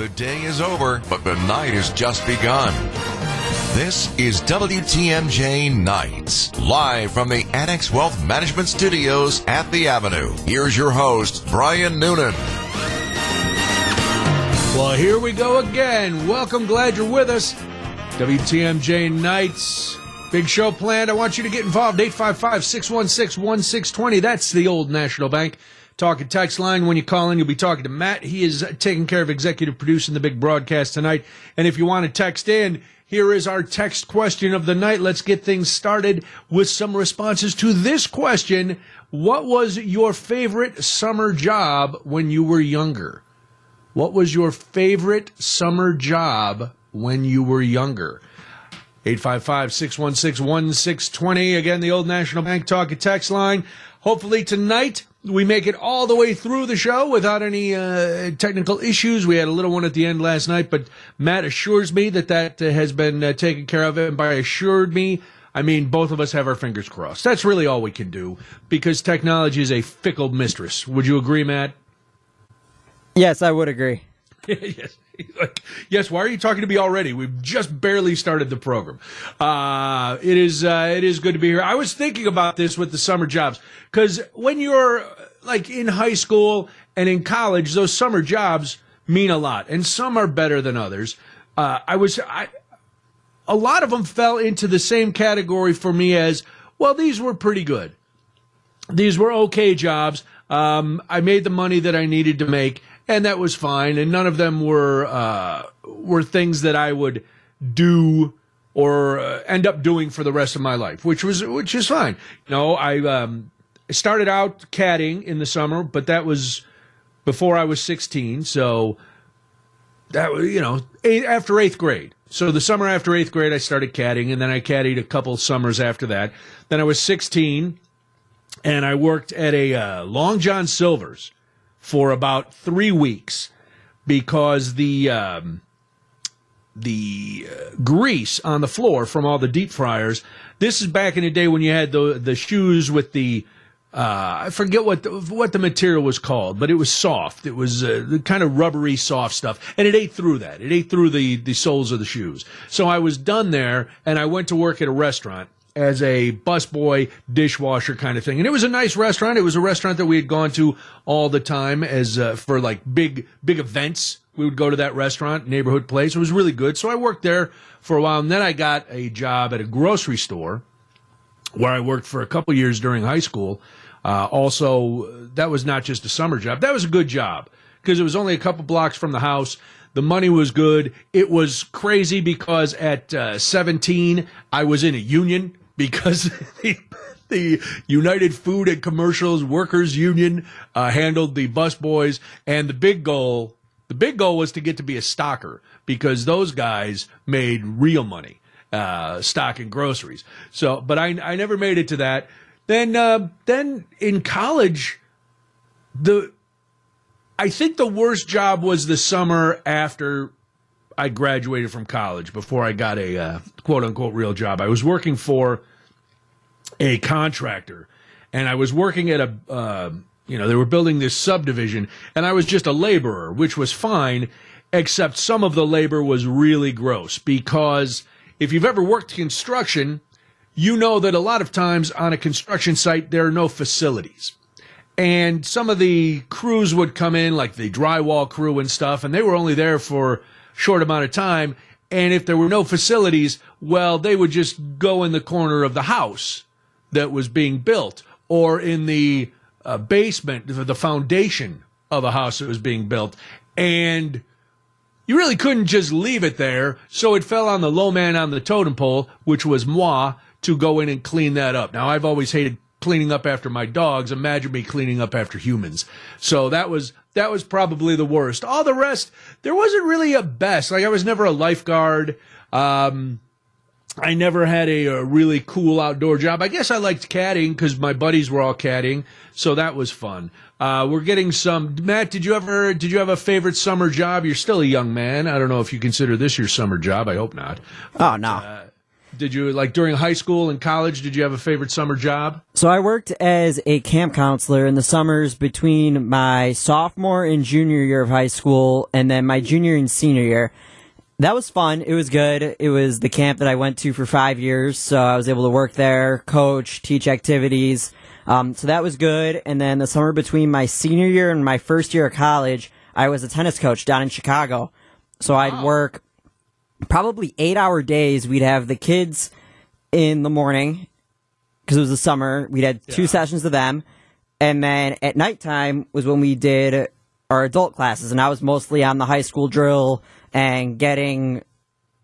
The day is over, but the night has just begun. This is WTMJ Nights, live from the Annex Wealth Management Studios at the Avenue. Here's your host, Brian Noonan. Well, here we go again. Welcome, glad you're with us. WTMJ Nights. Big show planned. I want you to get involved. 855 616 1620. That's the old National Bank. Talking text line. When you call in, you'll be talking to Matt. He is taking care of executive producing the big broadcast tonight. And if you want to text in, here is our text question of the night. Let's get things started with some responses to this question. What was your favorite summer job when you were younger? What was your favorite summer job when you were younger? 855 616 1620. Again, the old National Bank Talk and Text line. Hopefully tonight we make it all the way through the show without any uh, technical issues. We had a little one at the end last night, but Matt assures me that that uh, has been uh, taken care of. And by assured me, I mean both of us have our fingers crossed. That's really all we can do because technology is a fickle mistress. Would you agree, Matt? Yes, I would agree. yes. Like, yes, why are you talking to me already? We've just barely started the program. Uh, it is uh, it is good to be here. I was thinking about this with the summer jobs because when you're like in high school and in college, those summer jobs mean a lot, and some are better than others. Uh, I was I, a lot of them fell into the same category for me as well. These were pretty good. These were okay jobs. Um, I made the money that I needed to make and that was fine. And none of them were uh, were things that I would do or uh, end up doing for the rest of my life, which was which is fine. You know, I um, started out caddying in the summer, but that was before I was 16. So that was you know eight, after eighth grade. So the summer after eighth grade, I started caddying, and then I caddied a couple summers after that. Then I was 16, and I worked at a uh, Long John Silver's for about three weeks because the um, the uh, grease on the floor from all the deep fryers. This is back in the day when you had the the shoes with the uh, I forget what the, what the material was called, but it was soft. It was uh, kind of rubbery, soft stuff, and it ate through that. It ate through the the soles of the shoes. So I was done there, and I went to work at a restaurant as a busboy, dishwasher kind of thing. And it was a nice restaurant. It was a restaurant that we had gone to all the time as uh, for like big big events. We would go to that restaurant, neighborhood place. It was really good. So I worked there for a while, and then I got a job at a grocery store where I worked for a couple years during high school. Uh, also, that was not just a summer job. That was a good job because it was only a couple blocks from the house. The money was good. It was crazy because at uh, 17, I was in a union because the, the, United Food and Commercials Workers Union uh, handled the bus boys, and the big goal, the big goal was to get to be a stocker because those guys made real money uh, stocking groceries. So, but I I never made it to that. Then uh, then in college, the I think the worst job was the summer after I graduated from college before I got a uh, quote unquote real job. I was working for a contractor, and I was working at a, uh, you know, they were building this subdivision, and I was just a laborer, which was fine, except some of the labor was really gross because if you've ever worked construction, you know that a lot of times on a construction site, there are no facilities. And some of the crews would come in, like the drywall crew and stuff, and they were only there for a short amount of time. And if there were no facilities, well, they would just go in the corner of the house that was being built or in the uh, basement, the foundation of a house that was being built. And you really couldn't just leave it there. So it fell on the low man on the totem pole, which was moi, to go in and clean that up. Now, I've always hated cleaning up after my dogs. Imagine me cleaning up after humans. So that was, that was probably the worst. All the rest, there wasn't really a best. Like I was never a lifeguard. Um, I never had a, a, really cool outdoor job. I guess I liked caddying because my buddies were all caddying, so that was fun. Uh, we're getting some. Matt, did you ever did you have a favorite summer job? You're still a young man. I don't know if you consider this your summer job. I hope not. Oh no. Uh, Did you like during high school and college? Did you have a favorite summer job? So I worked as a camp counselor in the summers between my sophomore and junior year of high school, and then my junior and senior year. That was fun. It was good. It was the camp that I went to for five years, so I was able to work there, coach, teach activities. Um, so that was good. And then the summer between my senior year and my first year of college, I was a tennis coach down in Chicago. So I'd work probably eight hour days. We'd have the kids in the morning because it was the summer. We'd had two Yeah. sessions of them. And then at nighttime was when we did our adult classes. And I was mostly on the high school drill and getting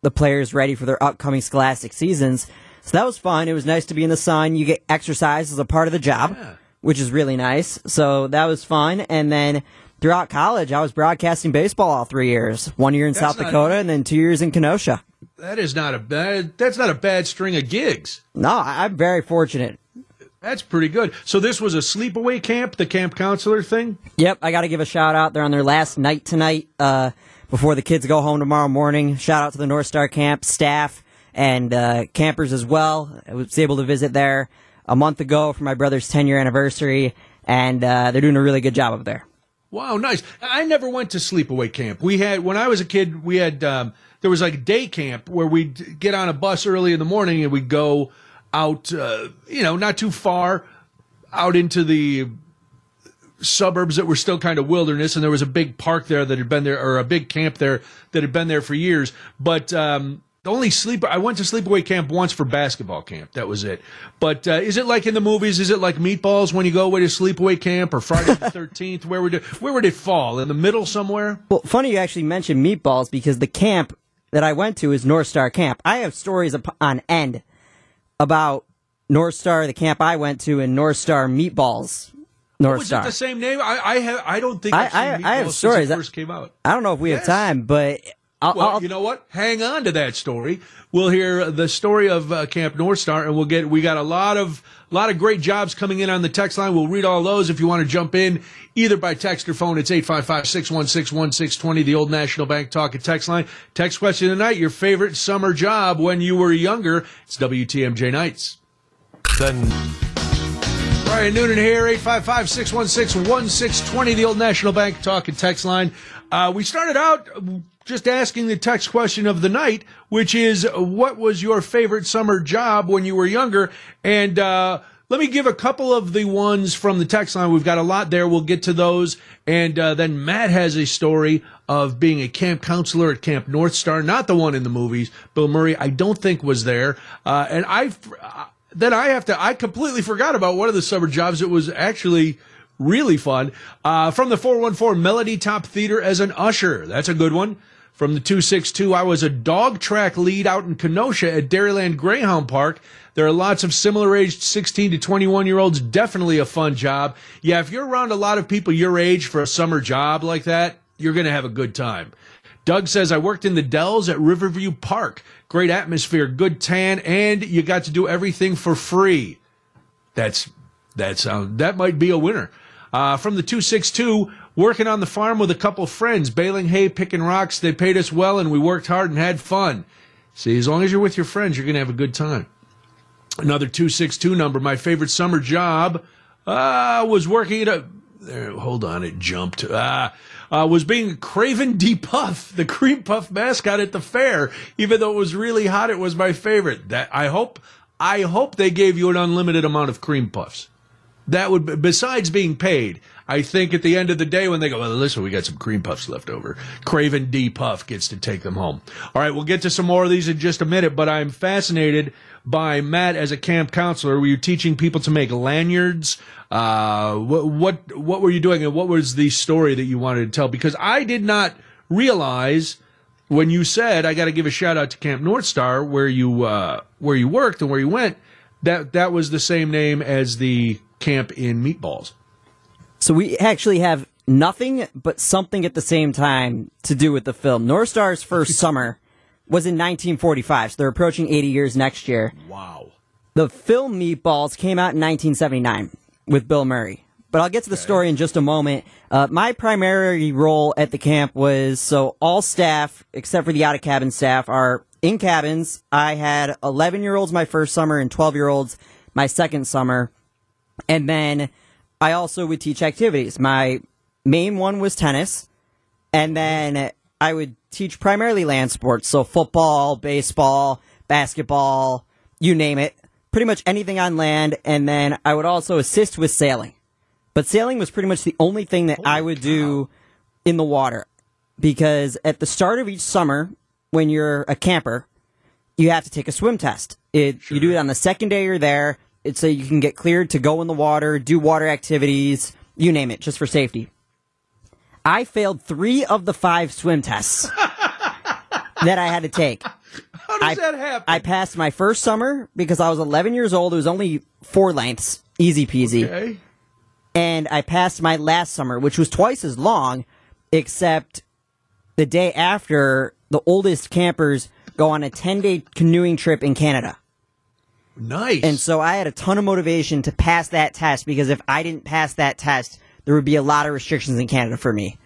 the players ready for their upcoming scholastic seasons. So that was fun. It was nice to be in the sun. You get exercise as a part of the job, Yeah. which is really nice. So that was fun. And then throughout college, I was broadcasting baseball all three years. One year in That's South Dakota and then two years in Kenosha. That is not a bad. That's not a bad string of gigs. No, I- I'm very fortunate. That's pretty good. So this was a sleepaway camp, the camp counselor thing. Yep, I got to give a shout out. They're on their last night tonight uh, before the kids go home tomorrow morning. Shout out to the North Star Camp staff and uh, campers as well. I was able to visit there a month ago for my brother's 10 year anniversary, and uh, they're doing a really good job up there. Wow, nice. I never went to sleepaway camp. We had when I was a kid. We had um, there was like day camp where we'd get on a bus early in the morning and we'd go out. Uh, you know, not too far out into the suburbs that were still kind of wilderness, and there was a big park there that had been there, or a big camp there that had been there for years. But um, the only sleep I went to sleepaway camp once for basketball camp. That was it. But uh, is it like in the movies? Is it like Meatballs when you go away to sleepaway camp or Friday the Thirteenth? Where would it where would it fall? In the middle somewhere? Well, funny you actually mentioned meatballs because the camp that I went to is North Star Camp. I have stories on end about North Star, the camp I went to, and North Star meatballs. North Was Star. it the same name? I I, have, I don't think I- I've seen I- I Meatballs have since stories. it first came out. I don't know if we Yes. have time, but I'll, Well, I'll, you know what? Hang on to that story. We'll hear the story of uh, Camp North Star, and we'll get. We got a lot of a lot of great jobs coming in on the text line. We'll read all those if you want to jump in either by text or phone. It's 855-616-1620, the old National Bank Talk and text line. Text question tonight: Your favorite summer job when you were younger? It's WTMJ nights. Then Brian Noonan here, 855-616-1620, the old National Bank Talk and text line. Uh, we started out just asking the text question of the night, which is, what was your favorite summer job when you were younger? And uh, let me give a couple of the ones from the text line. We've got a lot there. We'll get to those. And uh, then Matt has a story of being a camp counselor at Camp North Star, not the one in the movies. Bill Murray, I don't think was there. Uh, and I then I have to. I completely forgot about one of the summer jobs. It was actually really fun. Uh, from the 414 Melody Top Theater as an usher. That's a good one. From the 262, I was a dog track lead out in Kenosha at Dairyland Greyhound Park. There are lots of similar aged 16 to 21 year olds. Definitely a fun job. Yeah, if you're around a lot of people your age for a summer job like that, you're going to have a good time. Doug says, I worked in the Dells at Riverview Park. Great atmosphere, good tan, and you got to do everything for free. That's that's uh, that might be a winner. Uh, from the 262, working on the farm with a couple friends, baling hay, picking rocks. They paid us well, and we worked hard and had fun. See, as long as you're with your friends, you're going to have a good time. Another 262 number. My favorite summer job uh, was working at a. There, hold on, it jumped. Uh, uh, was being Craven D. Puff, the cream puff mascot at the fair. Even though it was really hot, it was my favorite. That I hope, I hope they gave you an unlimited amount of cream puffs. That would, be, besides being paid, I think at the end of the day when they go, well, listen, we got some cream puffs left over. Craven D. Puff gets to take them home. All right, we'll get to some more of these in just a minute, but I'm fascinated by Matt as a camp counselor. Were you teaching people to make lanyards? Uh, what, what, what were you doing and what was the story that you wanted to tell? Because I did not realize when you said, I got to give a shout out to Camp North Star where you, uh, where you worked and where you went, that, that was the same name as the camp in Meatballs. So we actually have nothing but something at the same time to do with the film. North Star's first summer was in 1945, so they're approaching 80 years next year. Wow. The film Meatballs came out in 1979 with Bill Murray. But I'll get to the story in just a moment. Uh, my primary role at the camp was so all staff, except for the out of cabin staff, are in cabins. I had 11 year olds my first summer and 12 year olds my second summer. And then I also would teach activities. My main one was tennis. And then I would teach primarily land sports. So football, baseball, basketball, you name it. Pretty much anything on land. And then I would also assist with sailing. But sailing was pretty much the only thing that I would do in the water. Because at the start of each summer, when you're a camper, you have to take a swim test. It, You do it on the second day you're there. It's so you can get cleared to go in the water, do water activities, you name it, just for safety. I failed three of the five swim tests that I had to take. How does I, that happen? I passed my first summer because I was 11 years old. It was only four lengths, easy peasy. okay. And I passed my last summer, which was twice as long, except the day after, the oldest campers go on a 10 day canoeing trip in Canada. Nice. And so I had a ton of motivation to pass that test because if I didn't pass that test, there would be a lot of restrictions in Canada for me.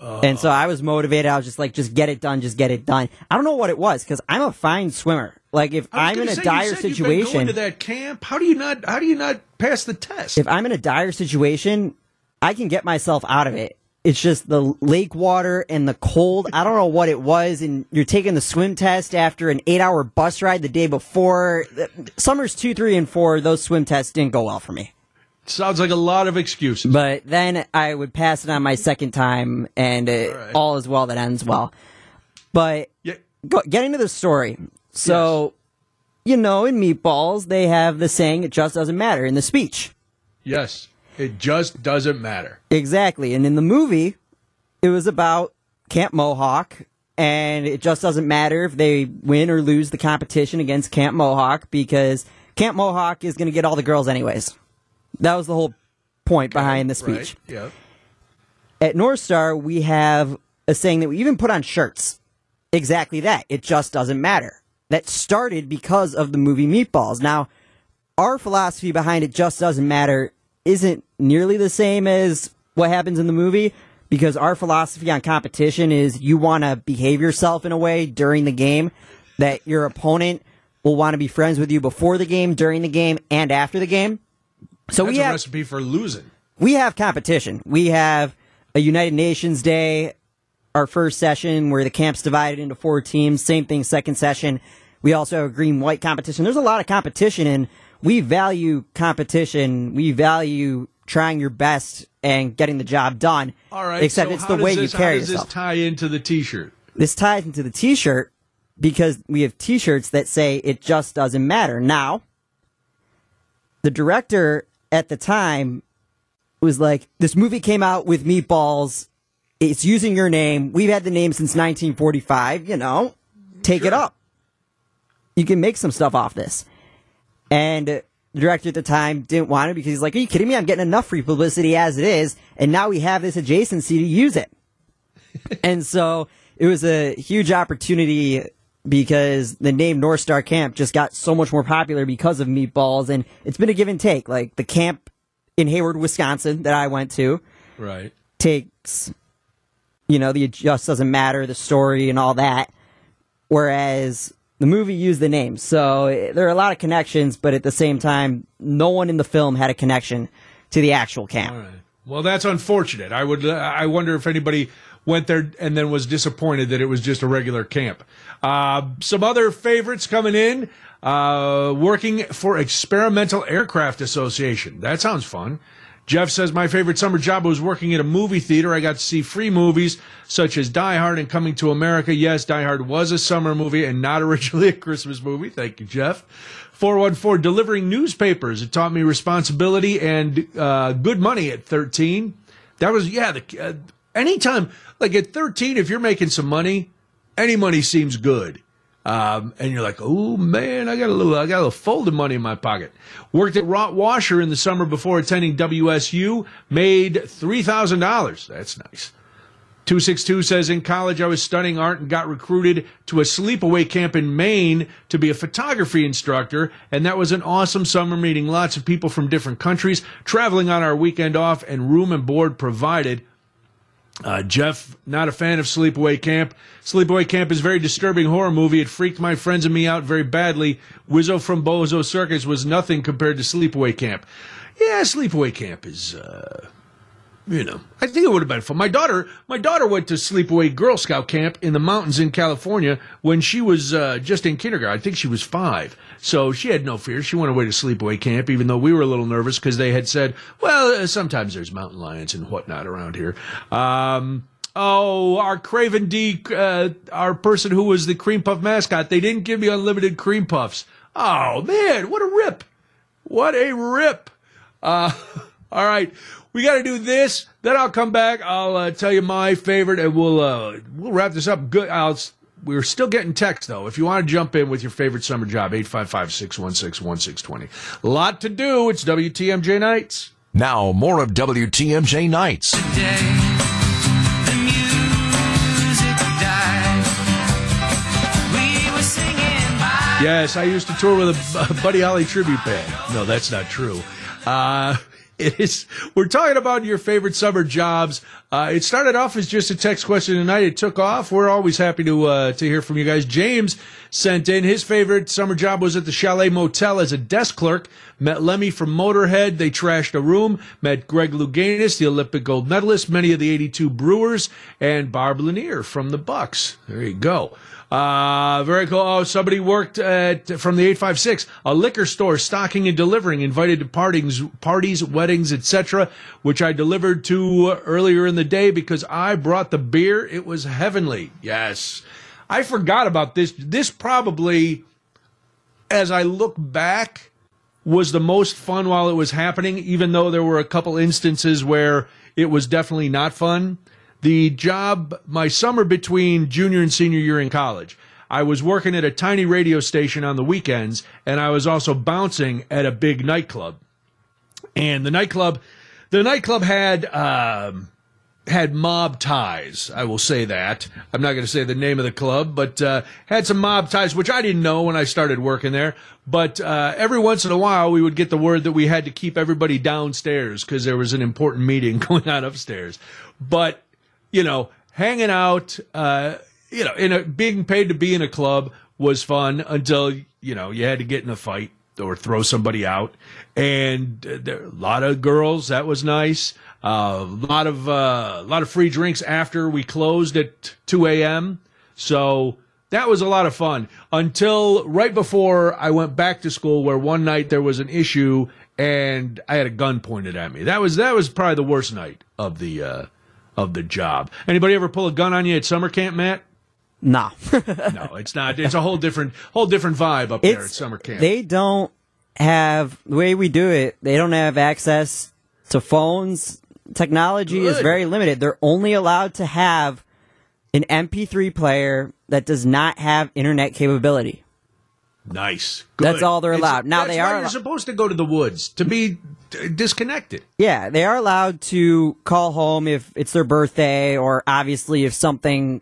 and so I was motivated. I was just like, just get it done, just get it done. I don't know what it was because I'm a fine swimmer. Like if I'm in a say, you dire been situation, going to that camp. How do you not? How do you not pass the test? if I'm in a dire situation, I can get myself out of it. It's just the lake water and the cold. I don't know what it was. And you're taking the swim test after an eight hour bus ride the day before. Summers two, three, and four, those swim tests didn't go well for me. Sounds like a lot of excuses. But then I would pass it on my second time, and uh, right. all is well that ends well. But yeah. go, getting to the story. So, you know, in Meatballs, they have the saying, it just doesn't matter in the speech. Yes. It just doesn't matter. Exactly. And in the movie, it was about Camp Mohawk, and it just doesn't matter if they win or lose the competition against Camp Mohawk because Camp Mohawk is going to get all the girls anyways. That was the whole point behind the speech. Right. Yeah. At North Star, we have a saying that we even put on shirts. Exactly that. It just doesn't matter. That started because of the movie Meatballs. Now, our philosophy behind it just doesn't matter isn't nearly the same as what happens in the movie because our philosophy on competition is you want to behave yourself in a way during the game that your opponent will want to be friends with you before the game, during the game, and after the game. So That's we a have recipe for losing. we have competition. We have a United Nations Day, our first session where the camp's divided into four teams. Same thing, second session. We also have a green white competition. There's a lot of competition, and we value competition. We value trying your best and getting the job done. All right. Except so it's the way does you this, carry how does yourself. this tie into the T-shirt? This ties into the t-shirt because we have t-shirts that say it just doesn't matter. Now, the director at the time was like, this movie came out with meatballs. It's using your name. We've had the name since 1945, you know, take it up. You can make some stuff off this. And the director at the time didn't want it because he's like, are you kidding me? I'm getting enough free publicity as it is. And now we have this adjacency to use it and so it was a huge opportunity because the name North Star Camp just got so much more popular because of meatballs, and it's been a give and take. Like the camp in Hayward, Wisconsin, that I went to, Right. takes, you know, the it just doesn't matter, the story, and all that. Whereas the movie used the name, so there are a lot of connections, but at the same time, no one in the film had a connection to the actual camp. Well, that's unfortunate. I would. I wonder if anybody went there and then was disappointed that it was just a regular camp. Uh, some other favorites coming in. Uh, working for Experimental Aircraft Association. That sounds fun. Jeff says my favorite summer job was working at a movie theater. I got to see free movies such as Die Hard and Coming to America. Yes, Die Hard was a summer movie and not originally a Christmas movie. Thank you, Jeff. 414 delivering newspapers. It taught me responsibility and uh, good money at 13. That was yeah. The uh, anytime like at 13, if you're making some money, any money seems good. Um, and you're like, oh man, I got a little, I got a little folded money in my pocket. Worked at Rot Washer in the summer before attending WSU. Made three thousand dollars. That's nice. 262 says in college I was studying art and got recruited to a sleepaway camp in Maine to be a photography instructor and that was an awesome summer meeting lots of people from different countries traveling on our weekend off and room and board provided. Uh, Jeff, not a fan of Sleepaway Camp. Sleepaway Camp is a very disturbing horror movie. It freaked my friends and me out very badly. Wizzo from Bozo Circus was nothing compared to Sleepaway Camp. Yeah, Sleepaway Camp is, uh, you know, I think it would have been fun. My daughter, my daughter went to Sleepaway Girl Scout camp in the mountains in California when she was uh, just in kindergarten. I think she was five, so she had no fear. She went away to Sleepaway camp, even though we were a little nervous because they had said, "Well, uh, sometimes there's mountain lions and whatnot around here." Um, Oh, our Craven D, uh, our person who was the cream puff mascot, they didn't give me unlimited cream puffs. Oh man, what a rip! What a rip! Uh, all right, we got to do this. Then I'll come back. I'll uh, tell you my favorite, and we'll uh, we'll wrap this up. Good. I'll, we're still getting text though. If you want to jump in with your favorite summer job, 855-616-1620. A lot to do. It's WTMJ nights. Now more of WTMJ nights. Yes, I used to tour with a Buddy Holly tribute band. No, that's not true. Uh, it is. We're talking about your favorite summer jobs. Uh, it started off as just a text question tonight. It took off. We're always happy to uh, to hear from you guys. James sent in his favorite summer job was at the Chalet Motel as a desk clerk. Met Lemmy from Motorhead. They trashed a room. Met Greg Louganis, the Olympic gold medalist, many of the '82 Brewers, and Bob Lanier from the Bucks. There you go. Uh, very cool. Oh, somebody worked at, from the 856, a liquor store stocking and delivering, invited to parties, parties, weddings, etc., which I delivered to earlier in the day because I brought the beer. It was heavenly. Yes. I forgot about this. This probably, as I look back, was the most fun while it was happening, even though there were a couple instances where it was definitely not fun the job, my summer between junior and senior year in college. I was working at a tiny radio station on the weekends, and I was also bouncing at a big nightclub. And the nightclub, the nightclub had um, had mob ties. I will say that. I'm not going to say the name of the club, but uh, had some mob ties, which I didn't know when I started working there. But uh, every once in a while, we would get the word that we had to keep everybody downstairs because there was an important meeting going on upstairs. But you know, hanging out, uh, you know, in a being paid to be in a club was fun until you know you had to get in a fight or throw somebody out. And there a lot of girls. That was nice. A uh, lot of uh, a lot of free drinks after we closed at 2 a.m. So that was a lot of fun until right before I went back to school, where one night there was an issue and I had a gun pointed at me. That was that was probably the worst night of the uh, of the job. Anybody ever pull a gun on you at summer camp, Matt? No. no, it's not. It's a whole different whole different vibe up it's, there at summer camp. They don't have the way we do it. They don't have access to phones. Technology Good. is very limited. They're only allowed to have an MP3 player that does not have internet capability. Nice. Good. That's all they're allowed. It's, now they are. You're supposed to go to the woods to be disconnected. Yeah, they are allowed to call home if it's their birthday, or obviously if something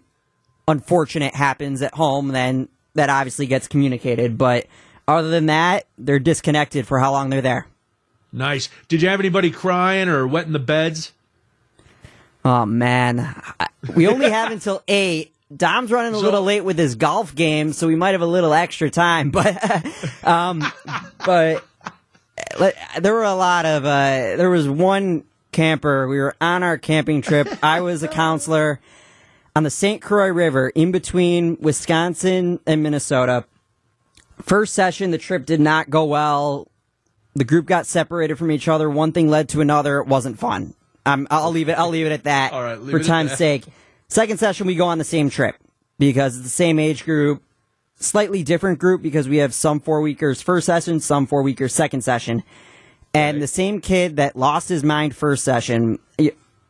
unfortunate happens at home, then that obviously gets communicated. But other than that, they're disconnected for how long they're there. Nice. Did you have anybody crying or wetting the beds? Oh man, we only have until eight. Dom's running a so, little late with his golf game, so we might have a little extra time. But, um, but there were a lot of. Uh, there was one camper. We were on our camping trip. I was a counselor on the St. Croix River in between Wisconsin and Minnesota. First session, the trip did not go well. The group got separated from each other. One thing led to another. It wasn't fun. Um, I'll leave it. I'll leave it at that All right, for time's sake. Second session, we go on the same trip because it's the same age group slightly different group because we have some four weekers first session, some four weekers second session. And right. the same kid that lost his mind first session,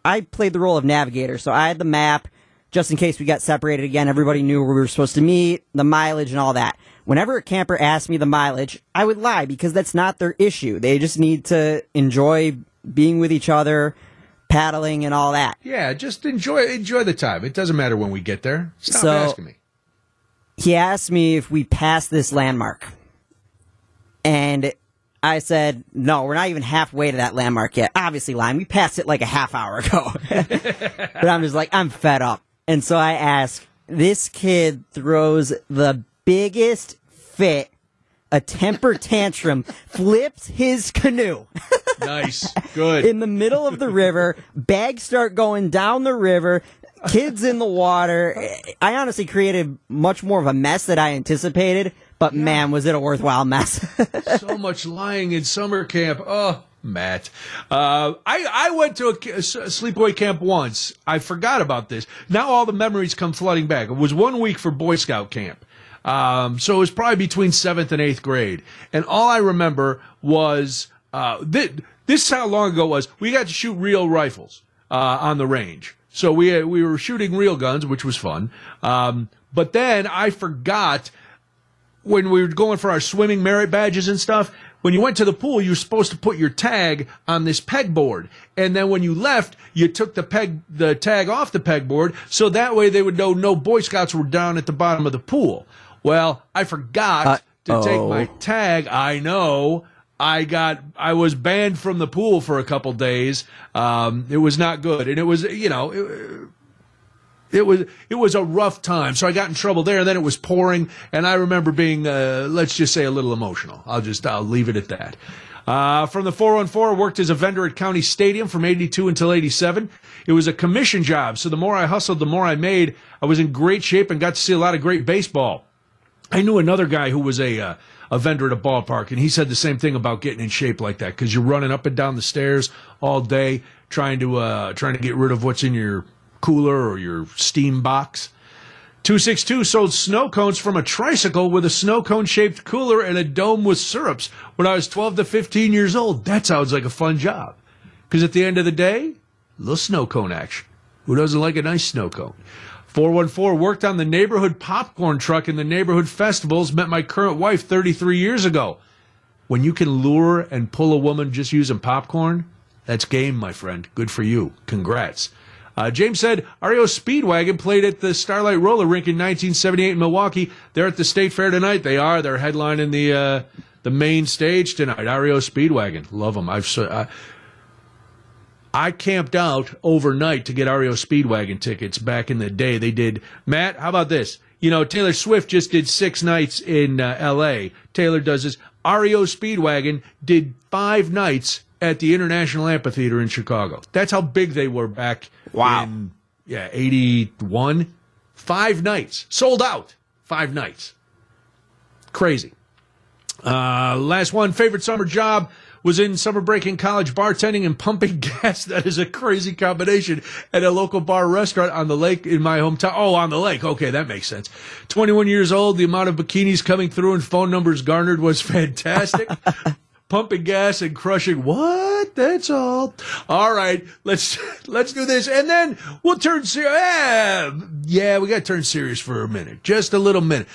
I played the role of navigator. So I had the map just in case we got separated again. Everybody knew where we were supposed to meet, the mileage and all that. Whenever a camper asked me the mileage, I would lie because that's not their issue. They just need to enjoy being with each other, paddling and all that. Yeah, just enjoy enjoy the time. It doesn't matter when we get there. Stop so, asking me he asked me if we passed this landmark. And I said, no, we're not even halfway to that landmark yet. Obviously lying. We passed it like a half hour ago. but I'm just like, I'm fed up. And so I ask, this kid throws the biggest fit, a temper tantrum, flips his canoe. nice. Good. in the middle of the river. Bags start going down the river. Kids in the water. I honestly created much more of a mess than I anticipated, but man, was it a worthwhile mess. so much lying in summer camp. Oh, Matt. Uh, I, I went to a, a sleepaway camp once. I forgot about this. Now all the memories come flooding back. It was one week for Boy Scout camp. Um, so it was probably between seventh and eighth grade. And all I remember was, uh, th- this is how long ago was. We got to shoot real rifles, uh, on the range. So we we were shooting real guns, which was fun. Um, but then I forgot when we were going for our swimming merit badges and stuff. When you went to the pool, you were supposed to put your tag on this pegboard, and then when you left, you took the peg the tag off the pegboard, so that way they would know no Boy Scouts were down at the bottom of the pool. Well, I forgot uh, to take my tag. I know. I got I was banned from the pool for a couple days. Um, it was not good, and it was you know it, it, was it was a rough time. So I got in trouble there, and then it was pouring, and I remember being uh, let's just say a little emotional. I'll just I'll leave it at that. Uh, from the 414, worked as a vendor at County Stadium from 82 until 87. It was a commission job, so the more I hustled, the more I made. I was in great shape and got to see a lot of great baseball. I knew another guy who was a uh, a vendor at a ballpark, and he said the same thing about getting in shape like that because you're running up and down the stairs all day trying to uh, trying to get rid of what's in your cooler or your steam box. 262 sold snow cones from a tricycle with a snow cone shaped cooler and a dome with syrups when I was 12 to 15 years old. That sounds like a fun job. Because at the end of the day, little snow cone action. Who doesn't like a nice snow cone? 414 worked on the neighborhood popcorn truck in the neighborhood festivals, met my current wife 33 years ago. When you can lure and pull a woman just using popcorn, that's game, my friend. Good for you. Congrats. Uh, James said REO Speedwagon played at the Starlight Roller Rink in 1978 in Milwaukee. They're at the State Fair tonight. They are. They're headlining the uh, the main stage tonight. REO Speedwagon. Love them. I've uh, I camped out overnight to get REO Speedwagon tickets back in the day. They did. Matt, how about this? You know, Taylor Swift just did six nights in uh, L.A. Taylor does this. REO Speedwagon did five nights at the International Amphitheater in Chicago. That's how big they were back wow. in yeah, 81. Five nights. Sold out. Five nights. Crazy. Uh, last one, favorite summer job was in summer break in college bartending and pumping gas. That is a crazy combination at a local bar restaurant on the lake in my hometown. Oh, on the lake. Okay, that makes sense. 21 years old. The amount of bikinis coming through and phone numbers garnered was fantastic. pumping gas and crushing what that's all all right let's let's do this and then we'll turn serious yeah, yeah we got to turn serious for a minute just a little minute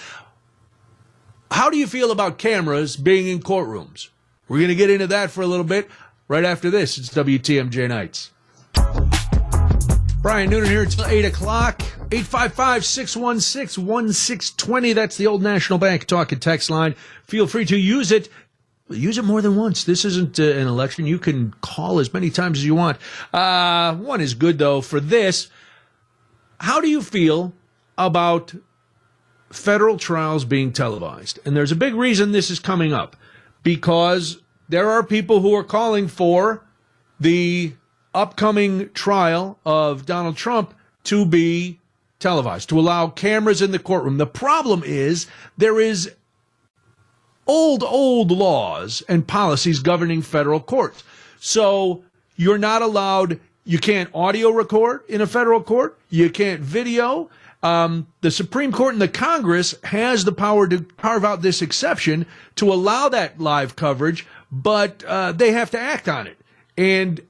how do you feel about cameras being in courtrooms we're going to get into that for a little bit right after this. It's WTMJ Nights. Brian Noonan here until 8 o'clock. 855 616 1620. That's the old National Bank talk and text line. Feel free to use it. Use it more than once. This isn't uh, an election. You can call as many times as you want. Uh, one is good, though, for this. How do you feel about federal trials being televised? And there's a big reason this is coming up because there are people who are calling for the upcoming trial of Donald Trump to be televised, to allow cameras in the courtroom. The problem is there is old, old laws and policies governing federal courts. So you're not allowed, you can't audio record in a federal court, you can't video, um, the Supreme Court and the Congress has the power to carve out this exception to allow that live coverage, but uh, they have to act on it. And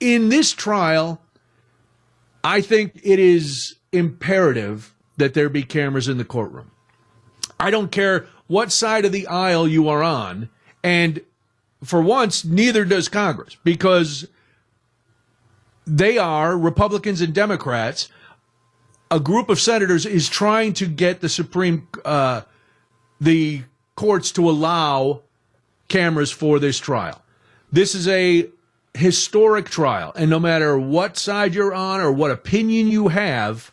in this trial, I think it is imperative that there be cameras in the courtroom. I don't care what side of the aisle you are on, and for once, neither does Congress because they are Republicans and Democrats a group of senators is trying to get the Supreme, uh, the courts to allow cameras for this trial. This is a historic trial, and no matter what side you're on or what opinion you have,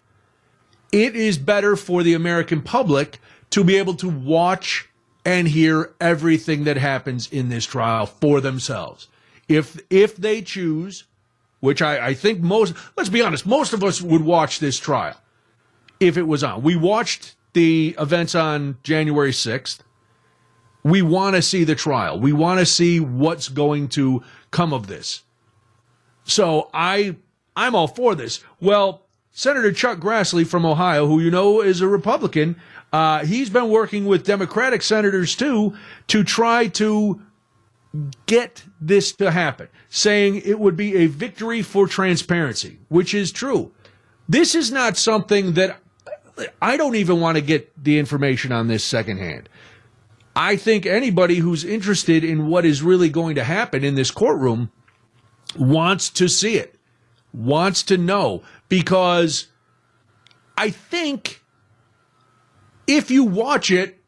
it is better for the American public to be able to watch and hear everything that happens in this trial for themselves. If if they choose, which I, I think most let's be honest, most of us would watch this trial if it was on. We watched the events on January 6th. We want to see the trial. We want to see what's going to come of this. So I I'm all for this. Well, Senator Chuck Grassley from Ohio, who you know is a Republican, uh, he's been working with Democratic senators too to try to get this to happen, saying it would be a victory for transparency, which is true. This is not something that I don't even want to get the information on this secondhand. I think anybody who's interested in what is really going to happen in this courtroom wants to see it, wants to know, because I think if you watch it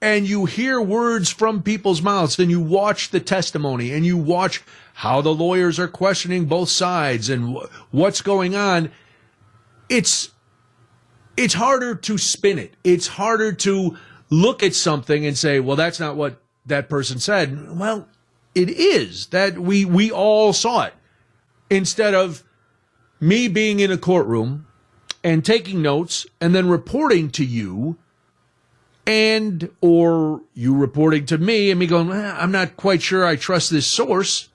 and you hear words from people's mouths and you watch the testimony and you watch how the lawyers are questioning both sides and what's going on, it's it's harder to spin it. It's harder to look at something and say, well, that's not what that person said. Well, it is that we, we all saw it instead of me being in a courtroom and taking notes and then reporting to you and or you reporting to me and me going, eh, I'm not quite sure I trust this source.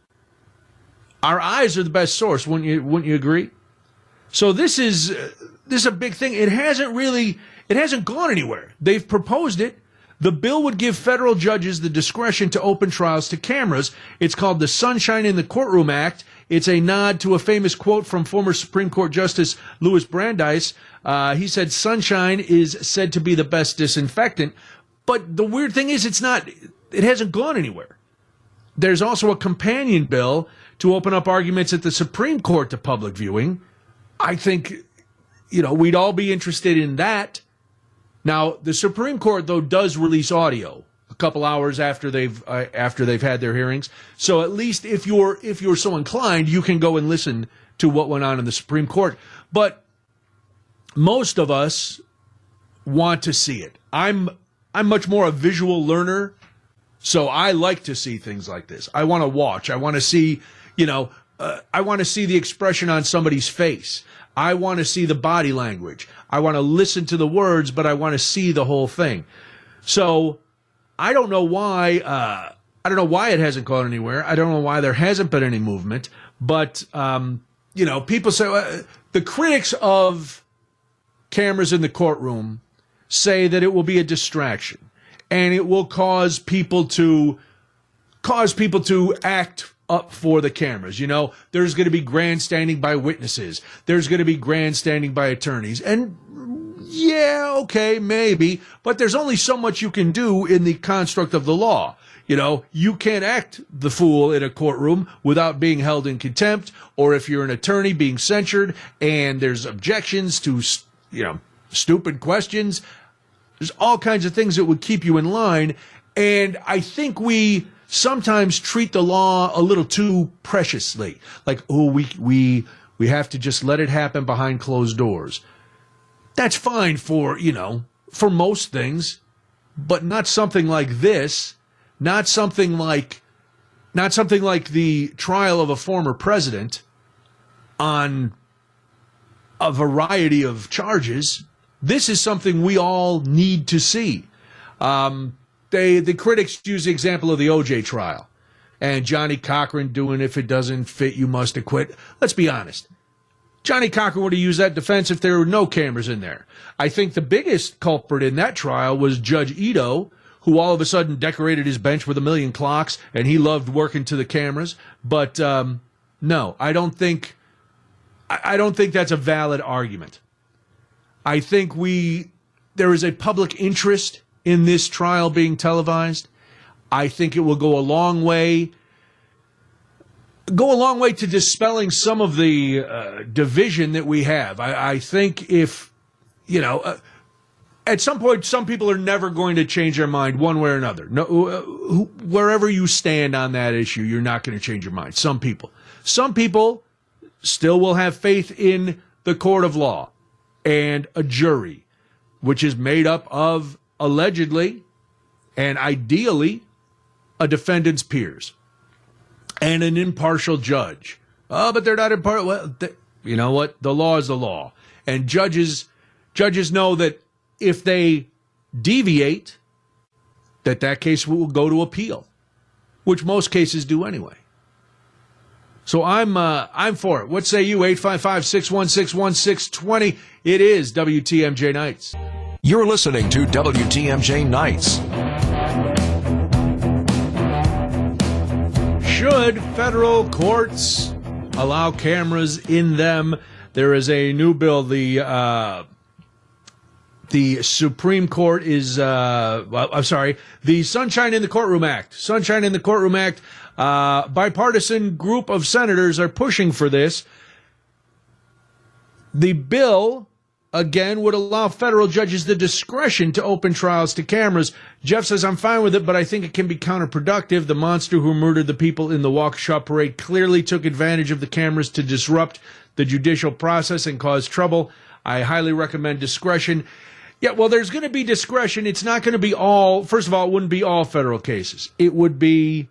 Our eyes are the best source, wouldn't you? Wouldn't you agree? So this is this is a big thing. It hasn't really, it hasn't gone anywhere. They've proposed it. The bill would give federal judges the discretion to open trials to cameras. It's called the Sunshine in the Courtroom Act. It's a nod to a famous quote from former Supreme Court Justice Louis Brandeis. Uh, he said, Sunshine is said to be the best disinfectant. But the weird thing is, it's not, it hasn't gone anywhere. There's also a companion bill to open up arguments at the Supreme Court to public viewing. I think you know, we'd all be interested in that. Now, the Supreme Court though does release audio a couple hours after they've uh, after they've had their hearings. So at least if you're if you're so inclined, you can go and listen to what went on in the Supreme Court. But most of us want to see it. I'm I'm much more a visual learner, so I like to see things like this. I want to watch. I want to see, you know, uh, I want to see the expression on somebody's face. I want to see the body language. I want to listen to the words, but I want to see the whole thing. So I don't know why. Uh, I don't know why it hasn't gone anywhere. I don't know why there hasn't been any movement. But um, you know, people say uh, the critics of cameras in the courtroom say that it will be a distraction and it will cause people to cause people to act up for the cameras. You know, there's going to be grandstanding by witnesses. There's going to be grandstanding by attorneys. And yeah, okay, maybe, but there's only so much you can do in the construct of the law. You know, you can't act the fool in a courtroom without being held in contempt, or if you're an attorney being censured and there's objections to, you know, stupid questions. There's all kinds of things that would keep you in line. And I think we, sometimes treat the law a little too preciously. Like, oh, we, we, we have to just let it happen behind closed doors. That's fine for, you know, for most things, but not something like this, not something like, not something like the trial of a former president on a variety of charges. This is something we all need to see. Um, they the critics use the example of the OJ trial and Johnnie Cochran doing if it doesn't fit, you must acquit. Let's be honest. Johnnie Cochran would have used that defense if there were no cameras in there. I think the biggest culprit in that trial was Judge Ito, who all of a sudden decorated his bench with a million clocks and he loved working to the cameras. But um, no, I don't think I don't think that's a valid argument. I think we there is a public interest in this trial being televised. I think it will go a long way go a long way to dispelling some of the uh, division that we have. I, I, think if you know, uh, at some point, some people are never going to change their mind one way or another. No, uh, wherever you stand on that issue, you're not going to change your mind. Some people, some people still will have faith in the court of law and a jury, which is made up of allegedly and ideally a defendant's peers and an impartial judge. Oh, but they're not impartial. Well, they, you know what? The law is the law, and judges judges know that if they deviate, that that case will go to appeal, which most cases do anyway. So I'm uh, I'm for it. What say you? 855-616-1620. It is WTMJ Nights. You're listening to WTMJ Nights. Should federal courts allow cameras in them? There is a new bill. The uh, the Supreme Court is, uh, well, I'm sorry, the Sunshine in the Courtroom Act. Sunshine in the Courtroom Act. Uh, bipartisan group of senators are pushing for this. The bill again would allow federal judges the discretion to open trials to cameras. Jeff says, I'm fine with it, but I think it can be counterproductive. The monster who murdered the people in the Waukesha parade clearly took advantage of the cameras to disrupt the judicial process and cause trouble. I highly recommend discretion. Yeah, well, there's going to be discretion. It's not going to be all, first of all, it wouldn't be all federal cases. It would be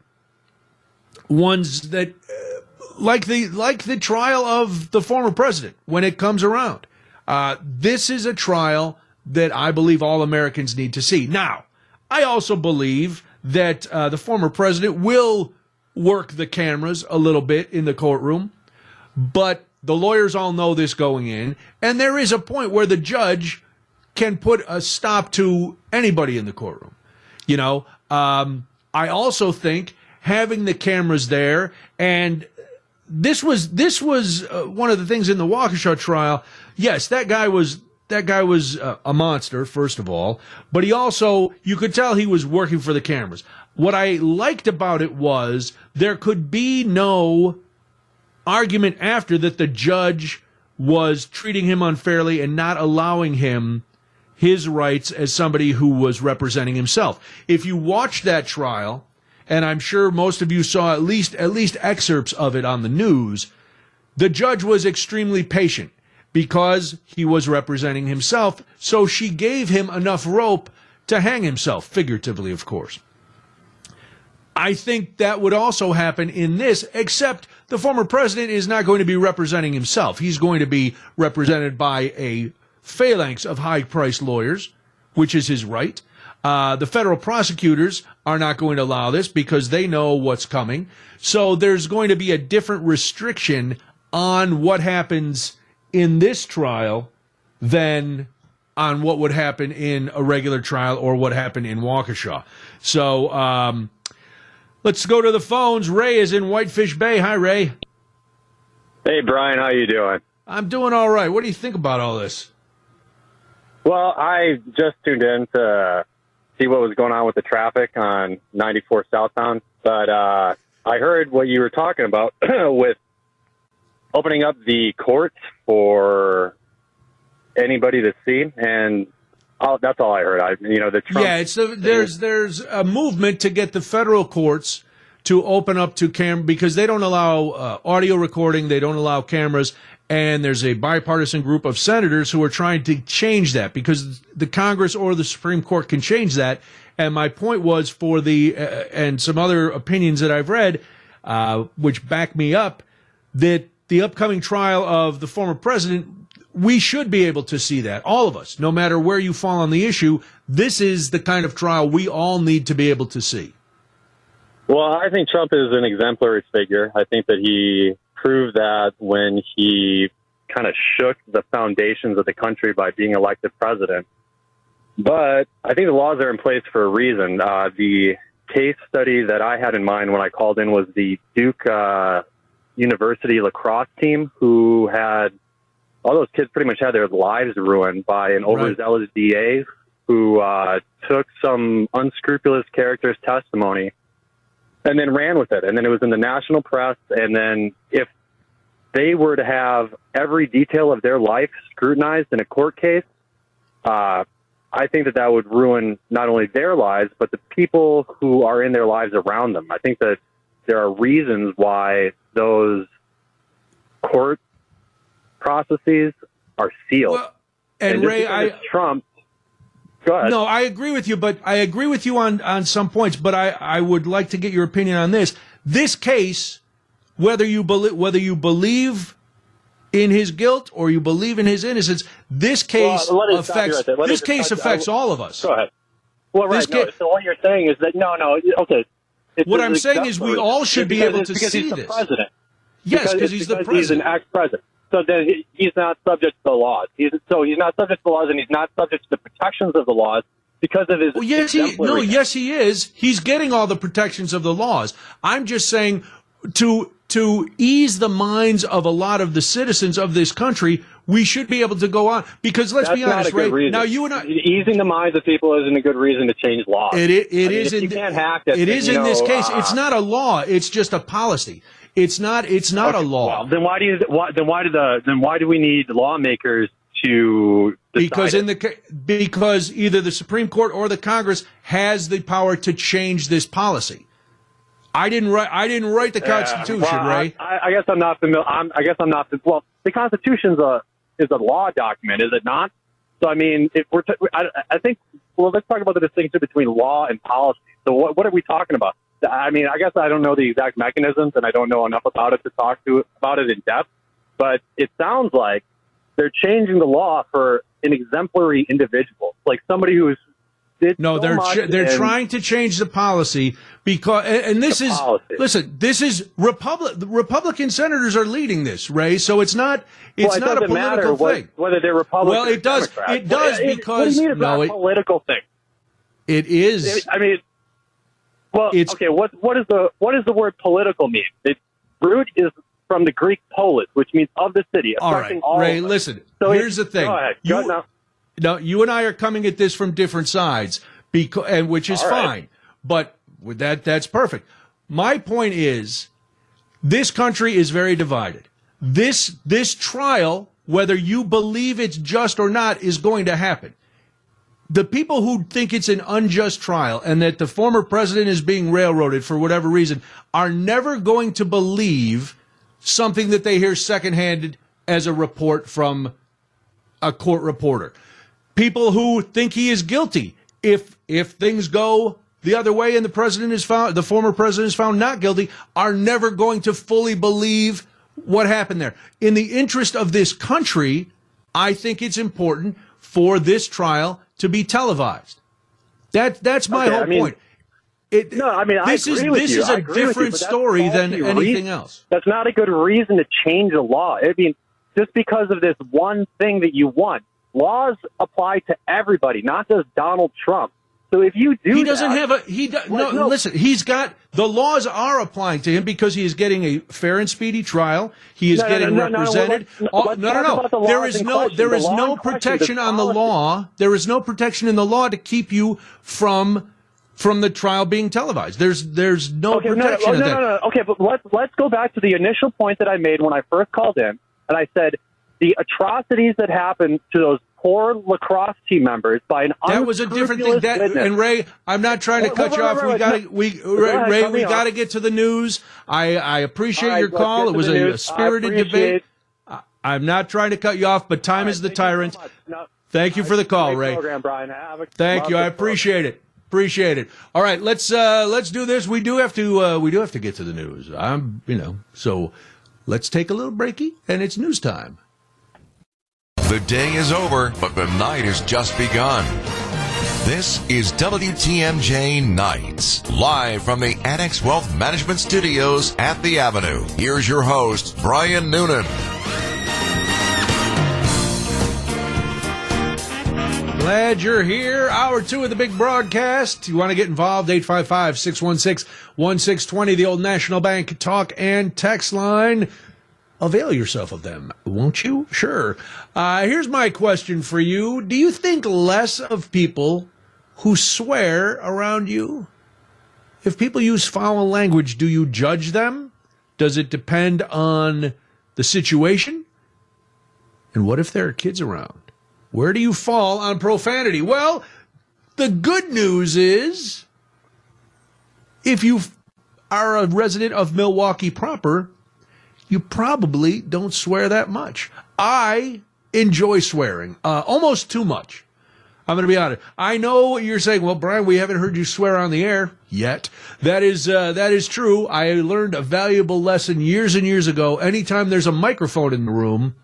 ones that, uh, like the, like the trial of the former president when it comes around. Uh, this is a trial that I believe all Americans need to see. Now, I also believe that uh, the former president will work the cameras a little bit in the courtroom, but the lawyers all know this going in, and there is a point where the judge can put a stop to anybody in the courtroom. You know, um, I also think having the cameras there and this was this was uh, one of the things in the Waukesha trial. Yes, that guy was that guy was uh, a monster first of all, but he also you could tell he was working for the cameras. What I liked about it was there could be no argument after that the judge was treating him unfairly and not allowing him his rights as somebody who was representing himself. If you watch that trial, and I'm sure most of you saw at least at least excerpts of it on the news, the judge was extremely patient because he was representing himself, so she gave him enough rope to hang himself, figuratively, of course. I think that would also happen in this, except the former president is not going to be representing himself. He's going to be represented by a phalanx of high priced lawyers, which is his right. Uh, the federal prosecutors are not going to allow this because they know what's coming. So there's going to be a different restriction on what happens in this trial than on what would happen in a regular trial or what happened in Waukesha. So um, let's go to the phones. Ray is in Whitefish Bay. Hi, Ray. Hey, Brian. How you doing? I'm doing all right. What do you think about all this? Well, I just tuned in to see what was going on with the traffic on 94 southbound, but uh, I heard what you were talking about with opening up the courts for anybody to see, and I'll, that's all I heard. I, you know, the Trump yeah, it's there's there's a movement to get the federal courts to open up to cam because they don't allow uh, audio recording, they don't allow cameras, and there's a bipartisan group of senators who are trying to change that because the Congress or the Supreme Court can change that. And my point was for the uh, and some other opinions that I've read, uh, which back me up, that the upcoming trial of the former president, we should be able to see that. All of us, no matter where you fall on the issue, this is the kind of trial we all need to be able to see. Well, I think Trump is an exemplary figure. I think that he proved that when he kind of shook the foundations of the country by being elected president. But I think the laws are in place for a reason. Uh, the case study that I had in mind when I called in was the Duke uh, University lacrosse team, who had all those kids pretty much had their lives ruined by an overzealous right. DA who uh, took some unscrupulous character's testimony and then ran with it. And then it was in the national press. And then if they were to have every detail of their life scrutinized in a court case, uh, I think that that would ruin not only their lives, but the people who are in their lives around them. I think that there are reasons why those court processes are sealed. Well, and, and Ray, I Trump. Go ahead. no, I agree with you, but I agree with you on on some points. But I I would like to get your opinion on this. This case, whether you believe whether you believe in his guilt or you believe in his innocence, this case Well, let us stop you affects right this case affects I- all of us. Go ahead. Well, right. No, so what you're saying is that no, no. Okay. It's What I'm saying is we all should be able to see he's the this. president. Yes, because because he's the because He's an ex-president. So then he- he's not subject to the laws. He's so he's not subject to the laws, and he's not subject to the protections of the laws because of his. Well, yes, he no, yes, he is. He's getting all the protections of the laws. I'm just saying to to ease the minds of a lot of the citizens of this country, we should be able to go on because let's That's be honest, Ray. reason. Now you and I. easing the minds of people isn't a good reason to change laws. It, it, I mean, is in you can't hack it. it is in this case. uh, it's not a law. It's just a policy. It's not. It's not a law. Well, then why do you? Why, then why do the? Then why do we need lawmakers to? because it? in the because either the Supreme Court or the Congress has the power to change this policy. I didn't write. I didn't write the Constitution, well, Ray. I, I guess I'm not familiar. I'm, I guess I'm not. Well, the Constitution's a is a law document, is it not? So I mean, if we're, t- I, I think. Well, let's talk about the distinction between law and policy. So what what are we talking about? I mean, I guess I don't know the exact mechanisms, and I don't know enough about it to talk to about it in depth. But it sounds like they're changing the law for an exemplary individual, like somebody who's did No, so they're ch- they're trying to change the policy because and, this is policy. listen. This is Republic. Republican senators are leading this, Ray. So it's not it's well, it not a political what, thing. whether they're Republican. Well, it does- Democrat. it does What- what because- do you mean it's no, not it- a political thing? It is. I mean, well, It's- okay. What what is the what does the word political mean? It root is from the Greek polis, which means of the city, all right, all. Ray. Listen. So here's the thing. Go ahead. You, Go, no. no, you and I are coming at this from different sides, because and which is right. fine. But with that, that's perfect. My point is, this country is very divided. This this trial, whether you believe it's just or not, is going to happen. The people who think it's an unjust trial and that the former president is being railroaded for whatever reason are never going to believe something that they hear secondhand as a report from a court reporter. People who think he is guilty. If if things go the other way and the president is found the former president is found not guilty, are never going to fully believe what happened there. In the interest of this country, I think it's important for this trial to be televised. That that's my Okay, whole I mean- point. It, No, I mean, I this is agree with this you. is I a with you, different story than anything reason. else. That's not a good reason to change a law. I mean, just because of this one thing that you want, laws apply to everybody, not just Donald Trump. So if you do, He doesn't that- have a he. Do, no, Well, no. listen. He's got the laws are applying to him because he is getting a fair and speedy trial. He is No, no, getting no, no, no, represented. Oh, no, no, no. the There is no question. there The is no in question, protection the on the law. There is no protection in the law to keep you from from the trial being televised. There's there's no Okay, no, no, protection oh, no, no, no, no. Okay, but let's let's go back to the initial point that I made when I first called in, and I said the atrocities that happened to those poor lacrosse team members by an That was a different thing. That, and Ray, I'm not trying to cut wait, you wait, off. we got to. We go Ray, ahead, Ray we got to get to the news. I I appreciate right, your call. It was a, news. spirited debate. I- I'm not trying to cut you off, but time All is the thank you so tyrant. No, Thank you for the call, Ray. Program, Brian. Thank you. I this program. appreciate it. Appreciate it. All right, let's uh let's do this. We do have to uh we do have to get to the news. I'm you know, so let's take a little breaky and it's news time. The day is over, but the night has just begun. This is WTMJ Nights, live from the Annex Wealth Management Studios at the Avenue. Here's your host, Brian Noonan. Glad you're here. Hour two of the big broadcast. You want to get involved? 855 616 1620, the old National Bank talk and text line. Avail yourself of them, won't you? Sure. Uh, here's my question for you Do you think less of people who swear around you? If people use foul language, do you judge them? Does it depend on the situation? And what if there are kids around? Where do you fall on profanity? Well, the good news is if you are a resident of Milwaukee proper, you probably don't swear that much. I enjoy swearing uh, almost too much. I'm going to be honest. I know what you're saying, "Well, Brian, we haven't heard you swear on the air yet." That is uh, that is true. I learned a valuable lesson years and years ago. Anytime there's a microphone in the room,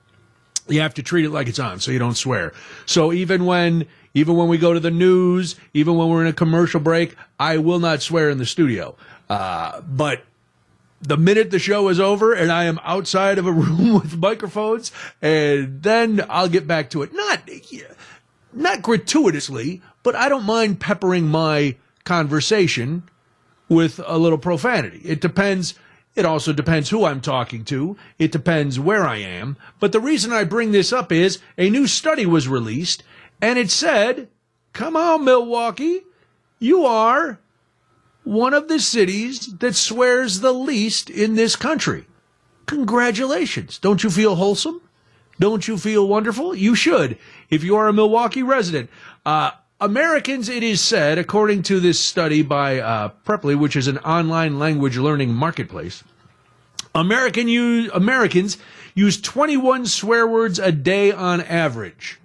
you have to treat it like it's on, so you don't swear. So even when even when we go to the news, even when we're in a commercial break, I will not swear in the studio. Uh, but the minute the show is over and I am outside of a room with microphones, and then I'll get back to it. Not not gratuitously, but I don't mind peppering my conversation with a little profanity. It depends. It also depends who I'm talking to. It depends where I am. But the reason I bring this up is a new study was released and it said, come on, Milwaukee, you are one of the cities that swears the least in this country. Congratulations. Don't you feel wholesome? Don't you feel wonderful? You should, if you are a Milwaukee resident. Uh, Americans, it is said, according to this study by uh, Preply, which is an online language learning marketplace, American Americans use 21 swear words a day on average.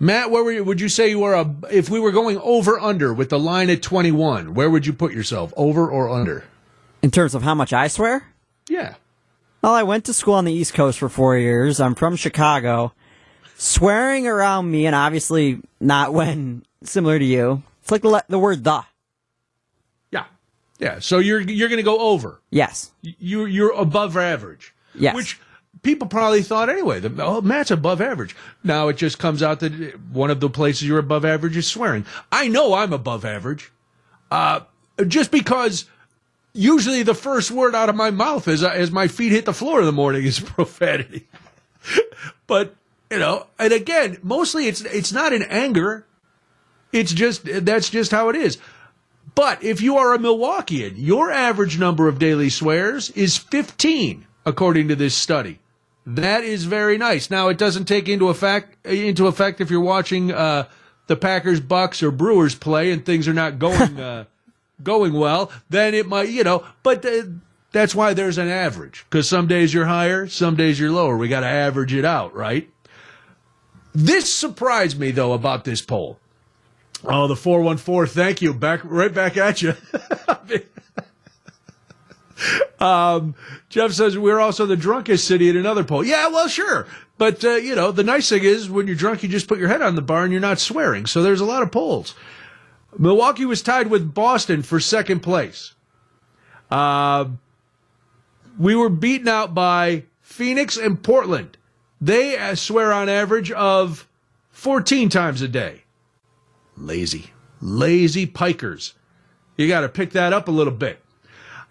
Matt, where you, would you say you were a, if we were going over under with the line at 21, where would you put yourself, over or under? In terms of how much I swear? Yeah. Well, I went to school on the East Coast for four years. I'm from Chicago. Swearing around me, and obviously not when similar to you. It's like the, the word "the." Yeah, yeah. So you're you're going to go over. Yes. You you're above average. Yes. Which people probably thought anyway. That, oh, Matt's above average. Now it just comes out that one of the places you're above average is swearing. I know I'm above average. Uh, just because usually the first word out of my mouth as as my feet hit the floor in the morning is profanity. but you know, and again, mostly it's it's not in anger. It's just that's just how it is. But if you are a Milwaukeean, your average number of daily swears is 15, according to this study. That is very nice. Now, it doesn't take into effect into effect if you're watching uh, the Packers, Bucks, or Brewers play and things are not going uh, going well. Then it might, you know. But uh, that's why there's an average because some days you're higher, some days you're lower. We got to average it out, right? This surprised me though about this poll. Oh, the four one four. Thank you. Back right back at you. um, Jeff says we're also the drunkest city in another poll. Yeah, well, sure, but uh, you know the nice thing is when you're drunk, you just put your head on the bar and you're not swearing. So there's a lot of polls. Milwaukee was tied with Boston for second place. Uh, we were beaten out by Phoenix and Portland. They uh, swear on average of 14 times a day. Lazy, lazy pikers. You got to pick that up a little bit.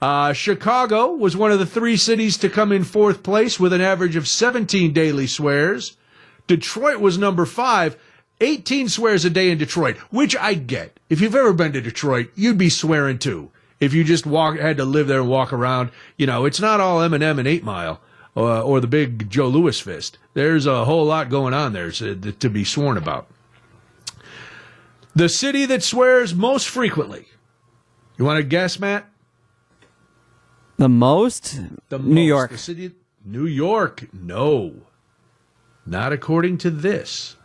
Uh, Chicago was one of the three cities to come in fourth place with an average of 17 daily swears. Detroit was number five, 18 swears a day in Detroit, which I get. If you've ever been to Detroit, you'd be swearing too. If you just walk, had to live there and walk around, you know, it's not all Eminem and Eight Mile uh, or the big Joe Louis fist. There's a whole lot going on there to, to be sworn about. The city that swears most frequently. You want to guess, Matt? The most? The New most. York. The city, New York. No, not according to this.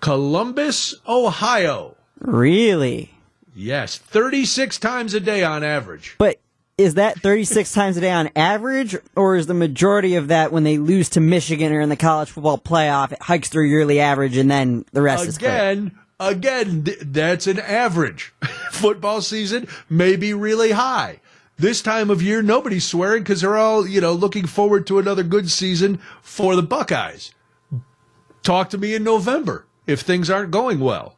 Columbus, Ohio. Really? Yes, 36 times a day on average. But is that 36 times a day on average, or is the majority of that when they lose to Michigan or in the college football playoff, it hikes their yearly average and then the rest is clear? Again, again, th- that's an average. Football season may be really high. This time of year, nobody's swearing because they're all, you know, looking forward to another good season for the Buckeyes. Talk to me in November if things aren't going well.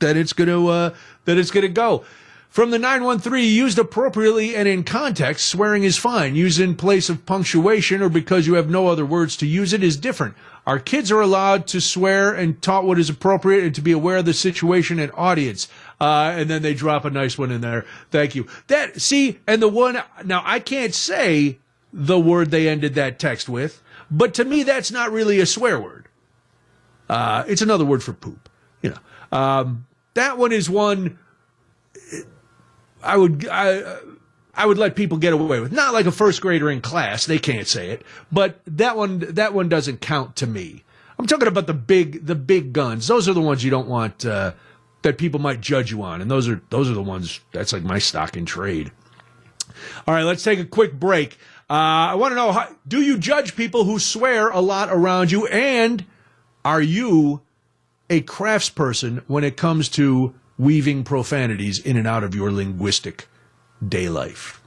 Then it's going to, uh, then it's going to go. From the 913, used appropriately and in context, swearing is fine. Used in place of punctuation or because you have no other words to use it is different. Our kids are allowed to swear and taught what is appropriate and to be aware of the situation and audience. Uh, and then they drop a nice one in there. Thank you. That, see, and the one, now I can't say the word they ended that text with, but to me, that's not really a swear word. Uh, it's another word for poop. You know, um, that one is one I would I I would let people get away with. Not like a first grader in class; they can't say it. But that one that one doesn't count to me. I'm talking about the big the big guns. Those are the ones you don't want uh, that people might judge you on, and those are those are the ones that's like my stock in trade. All right, let's take a quick break. Uh, I want to know how, do you judge people who swear a lot around you, and are you a craftsperson when it comes to weaving profanities in and out of your linguistic day life?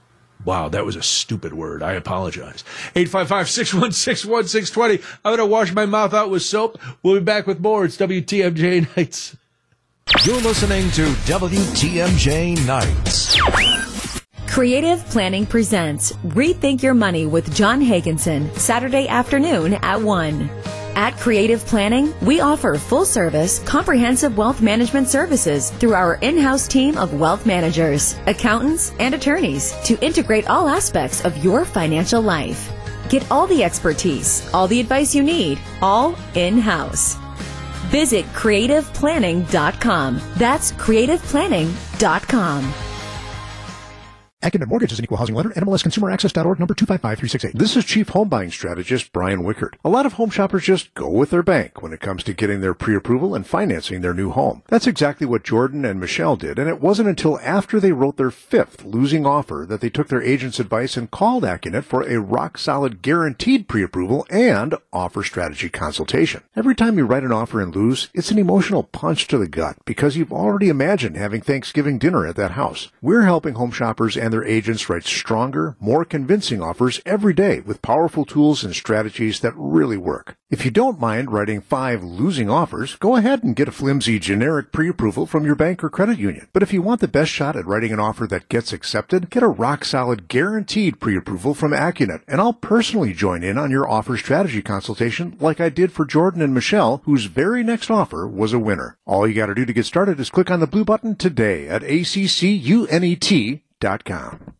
Wow, that was a stupid word. I apologize. 855 616 1620. I'm going to wash my mouth out with soap. We'll be back with more. It's WTMJ Nights. You're listening to WTMJ Nights. Creative Planning presents Rethink Your Money with John Hagensen, Saturday afternoon at 1. At Creative Planning, we offer full service, comprehensive wealth management services through our in house team of wealth managers, accountants, and attorneys to integrate all aspects of your financial life. Get all the expertise, all the advice you need, all in house. Visit creativeplanning.com. That's creativeplanning.com. Accunet Mortgage is an equal housing lender. NMLSConsumerAccess.org number 255368. This is Chief Home Buying Strategist Brian Wickert. A lot of home shoppers just go with their bank when it comes to getting their pre-approval and financing their new home. That's exactly what Jordan and Michelle did, and it wasn't until after they wrote their fifth losing offer that they took their agent's advice and called Accunet for a rock-solid guaranteed pre-approval and offer strategy consultation. Every time you write an offer and lose, it's an emotional punch to the gut because you've already imagined having Thanksgiving dinner at that house. We're helping home shoppers and their agents write stronger, more convincing offers every day with powerful tools and strategies that really work. If you don't mind writing five losing offers, go ahead and get a flimsy generic pre-approval from your bank or credit union. But if you want the best shot at writing an offer that gets accepted, get a rock solid guaranteed pre-approval from Accunet, and I'll personally join in on your offer strategy consultation like I did for Jordan and Michelle, whose very next offer was a winner. All you gotta do to get started is click on the blue button today at ACCUNET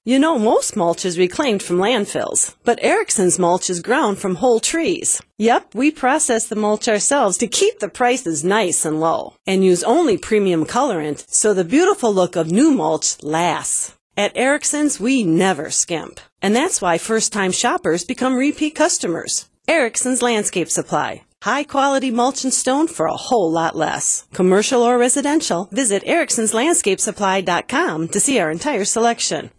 you know, most mulch is reclaimed from landfills, but Erickson's mulch is ground from whole trees. Yep, we process the mulch ourselves to keep the prices nice and low, and use only premium colorant so the beautiful look of new mulch lasts. At Erickson's, we never skimp, and that's why first-time shoppers become repeat customers. Erickson's Landscape Supply. High quality mulch and stone for a whole lot less. Commercial or residential, visit ericksonslandscapesupply.com to see our entire selection.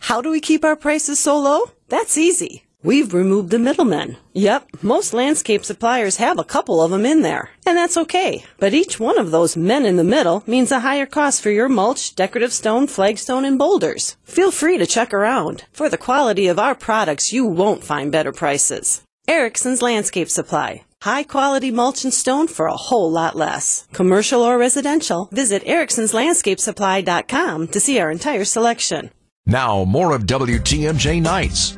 How do we keep our prices so low? That's easy. We've removed the middlemen. Yep, most landscape suppliers have a couple of them in there, and that's okay. But each one of those men in the middle means a higher cost for your mulch, decorative stone, flagstone, and boulders. Feel free to check around. For the quality of our products, you won't find better prices. Erickson's Landscape Supply. High quality mulch and stone for a whole lot less. Commercial or residential, visit ericksonslandscapesupply.com to see our entire selection. Now, more of WTMJ Nights.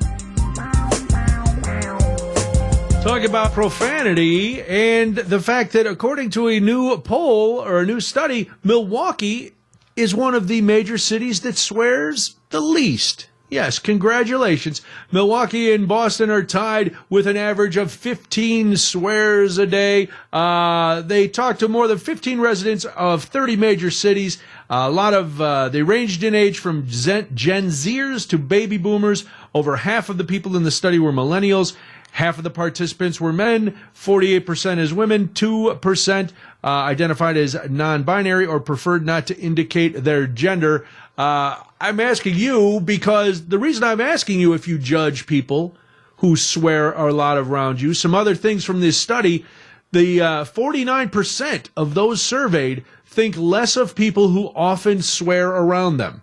Talk about profanity and the fact that according to a new poll or a new study, Milwaukee is one of the major cities that swears the least. Yes, congratulations. Milwaukee and Boston are tied with an average of 15 swears a day. Uh, they talked to more than 15 residents of 30 major cities. A lot of, uh, they ranged in age from Gen, Gen Zers to baby boomers. Over half of the people in the study were millennials. Half of the participants were men, 48% as women, 2% uh, identified as non binary or preferred not to indicate their gender. Uh, I'm asking you because the reason I'm asking you if you judge people who swear a lot around you, some other things from this study, the uh, 49% of those surveyed think less of people who often swear around them.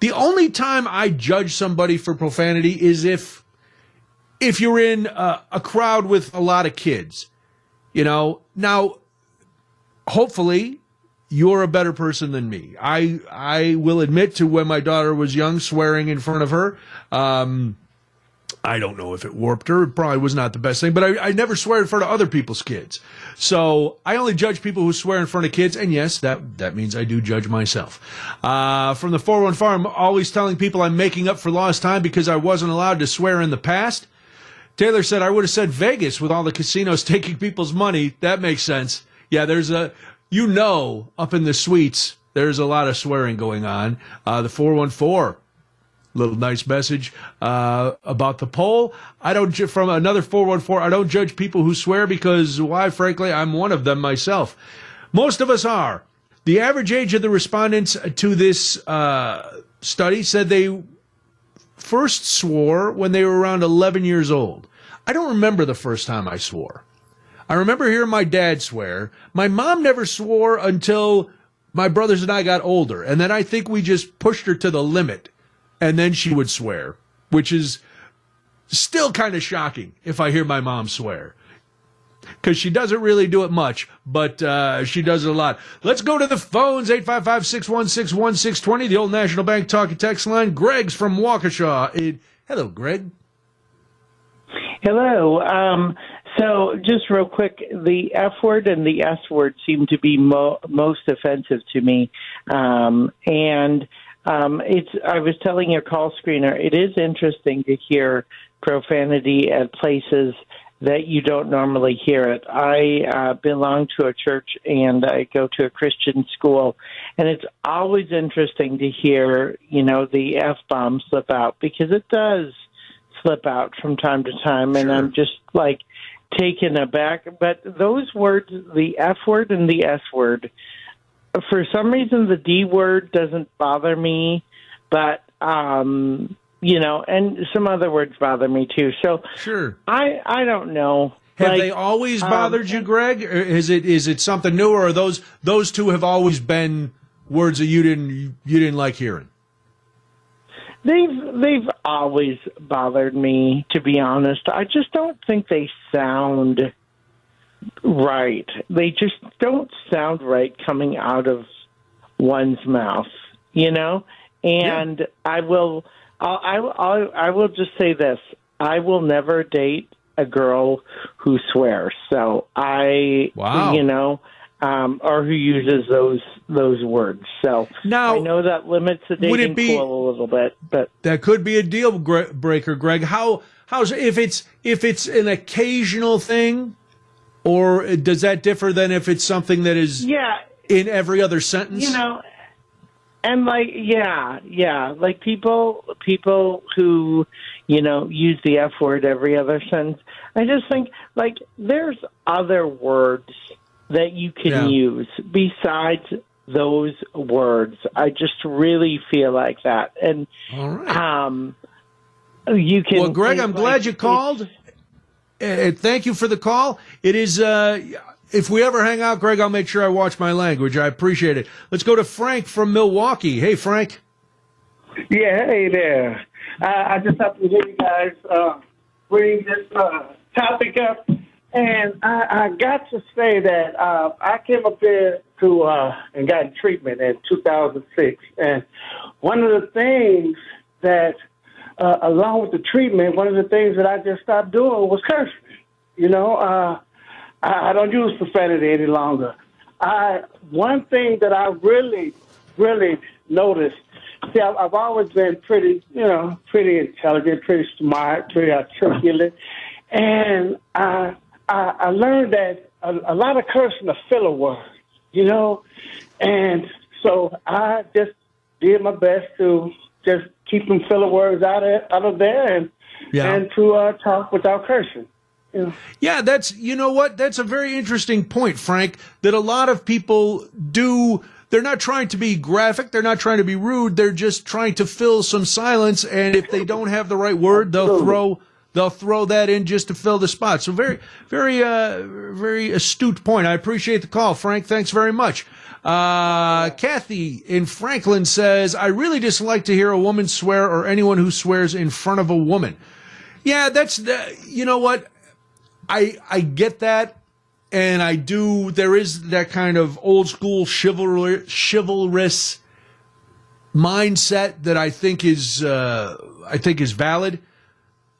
The only time I judge somebody for profanity is if if you're in a, a crowd with a lot of kids. You know, now hopefully you're a better person than me. I I will admit to when my daughter was young, swearing in front of her. Um, I don't know if it warped her. It probably was not the best thing, but I, I never swear in front of other people's kids. So I only judge people who swear in front of kids. And yes, that, that means I do judge myself. Uh, from the 401 farm, always telling people I'm making up for lost time because I wasn't allowed to swear in the past. Taylor said, I would have said Vegas with all the casinos taking people's money. That makes sense. Yeah, there's a, you know, up in the suites, there's a lot of swearing going on. Uh, the 414, little nice message uh, about the poll. I don't, ju- from another 414, I don't judge people who swear because why, frankly, I'm one of them myself. Most of us are. The average age of the respondents to this uh, study said they first swore when they were around 11 years old. I don't remember the first time I swore. I remember hearing my dad swear. My mom never swore until my brothers and I got older. And then I think we just pushed her to the limit. And then she would swear, which is still kind of shocking if I hear my mom swear. Because she doesn't really do it much, but uh, she does it a lot. Let's go to the phones 855 616 1620, the old National Bank talk and text line. Greg's from Waukesha. It, hello, Greg. Hello. Um, so, just real quick, the F word and the S word seem to be mo- most offensive to me, um, and um, it's. I was telling your call screener, it is interesting to hear profanity at places that you don't normally hear it. I uh, belong to a church and I go to a Christian school, and it's always interesting to hear, you know, the f bomb slip out because it does slip out from time to time, and I'm just like taken aback. But those words, the F word and the S word, for some reason the D word doesn't bother me, but um, you know, and some other words bother me too. So Sure. I I don't know. Have Like, they always um, bothered you, Greg? Or is it is it something new, or are those those two have always been words that you didn't you didn't like hearing? They've they've always bothered me, to be honest. I just don't think they sound right. They just don't sound right coming out of one's mouth, you know. And I will, I'll, I I'll, I will just say this: I will never date a girl who swears. So I, Wow. you know, um, or who uses those those words. So Now, I know that limits the would it dating be- pool a little bit, but That could be a deal breaker, Greg. How how's if it's if it's an occasional thing, or does that differ than if it's something that is yeah, in every other sentence? you know and like yeah yeah like people people who you know use the f word every other sentence i just think like there's other words that you can Yeah. use besides those words i just really feel like that and All right. um you can Well, Greg, I'm like, glad you called. Uh, thank you for the call. It is, uh, if we ever hang out, Greg, I'll make sure I watch my language. I appreciate it. Let's go to Frank from Milwaukee. Hey, Frank. Yeah, hey there. Uh, I just have to hear you guys uh, bring this uh, topic up. And I, I got to say that uh, I came up here to uh, and got treatment in 2006. And one of the things that, uh, along with the treatment, one of the things that I just stopped doing was cursing. You know, uh, I, I don't use profanity any longer. I one thing that I really, really noticed. See, I've, I've always been pretty, you know, pretty intelligent, pretty smart, pretty articulate, and I I, I learned that a, a lot of cursing are filler words, you know, and so I just did my best to just keep them filler words out of out of there and Yeah. and to uh, talk without cursing. Know. Yeah, that's, you know what? That's a very interesting point, Frank, that a lot of people do. They're not trying to be graphic. They're not trying to be rude. They're just trying to fill some silence. And if they don't have the right word, they'll throw, they'll throw that in just to fill the spot. So very, very, uh, very astute point. I appreciate the call, Frank. Thanks very much. Uh, Kathy in Franklin says, I really dislike to hear a woman swear or anyone who swears in front of a woman. Yeah, that's the, you know what? I I get that, and I do. There is that kind of old school chivalry, chivalrous mindset that I think is uh, I think is valid.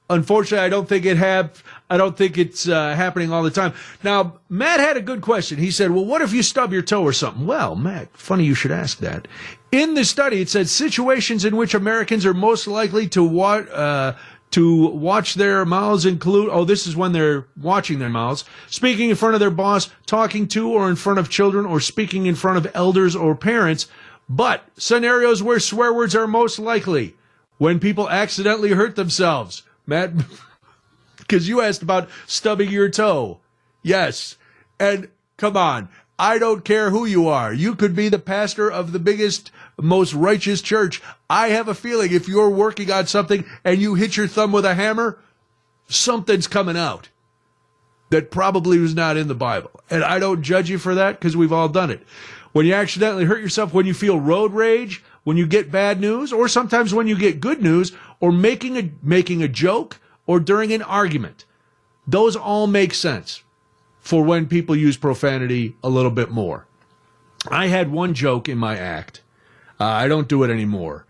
Unfortunately, I don't think it have. I don't think it's uh, happening all the time. Now, Matt had a good question. He said, "Well, what if you stub your toe or something?" Well, Matt, funny you should ask that. In the study, it said situations in which Americans are most likely to wa- uh, to watch their mouths include oh this is when they're watching their mouths speaking in front of their boss talking to or in front of children or speaking in front of elders or parents but scenarios where swear words are most likely when people accidentally hurt themselves matt because you asked about stubbing your toe yes and come on I don't care who you are. You could be the pastor of the biggest, most righteous church. I have a feeling if you're working on something and you hit your thumb with a hammer, something's coming out that probably was not in the Bible. And I don't judge you for that because we've all done it. When you accidentally hurt yourself, when you feel road rage, when you get bad news, or sometimes when you get good news, or making a, making a joke, or during an argument, those all make sense for when people use profanity a little bit more. I had one joke in my act. Uh, I don't do it anymore,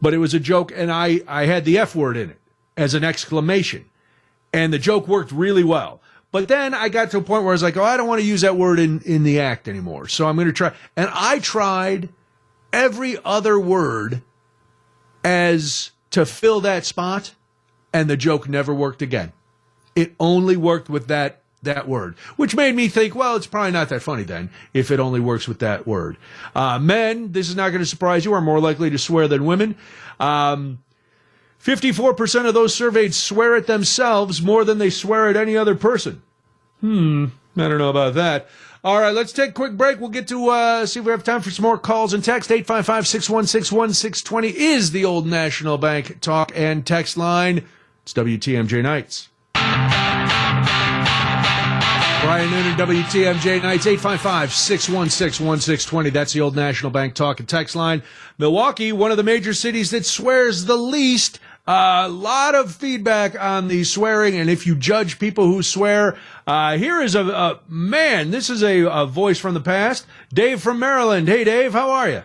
but it was a joke, and I, I had the F word in it as an exclamation, and the joke worked really well. But then I got to a point where I was like, oh, I don't want to use that word in, in the act anymore. So I'm going to try. And I tried every other word as to fill that spot, and the joke never worked again. It only worked with that that word, which made me think, well, it's probably not that funny then if it only works with that word. Uh, men, this is not going to surprise you, are more likely to swear than women. Um, 54% of those surveyed swear at themselves more than they swear at any other person. Hmm, I don't know about that. All right, let's take a quick break. We'll get to uh, see if we have time for some more calls and text. 855 616 1620 is the old National Bank talk and text line. It's WTMJ Nights. Brian Noonan, WTMJ Nights, 855 616 1620. That's the old National Bank talk and text line. Milwaukee, one of the major cities that swears the least. A lot of feedback on the swearing, and if you judge people who swear, uh, here is a, a, man. This is a, a voice from the past. Dave from Maryland. Hey, Dave, how are you?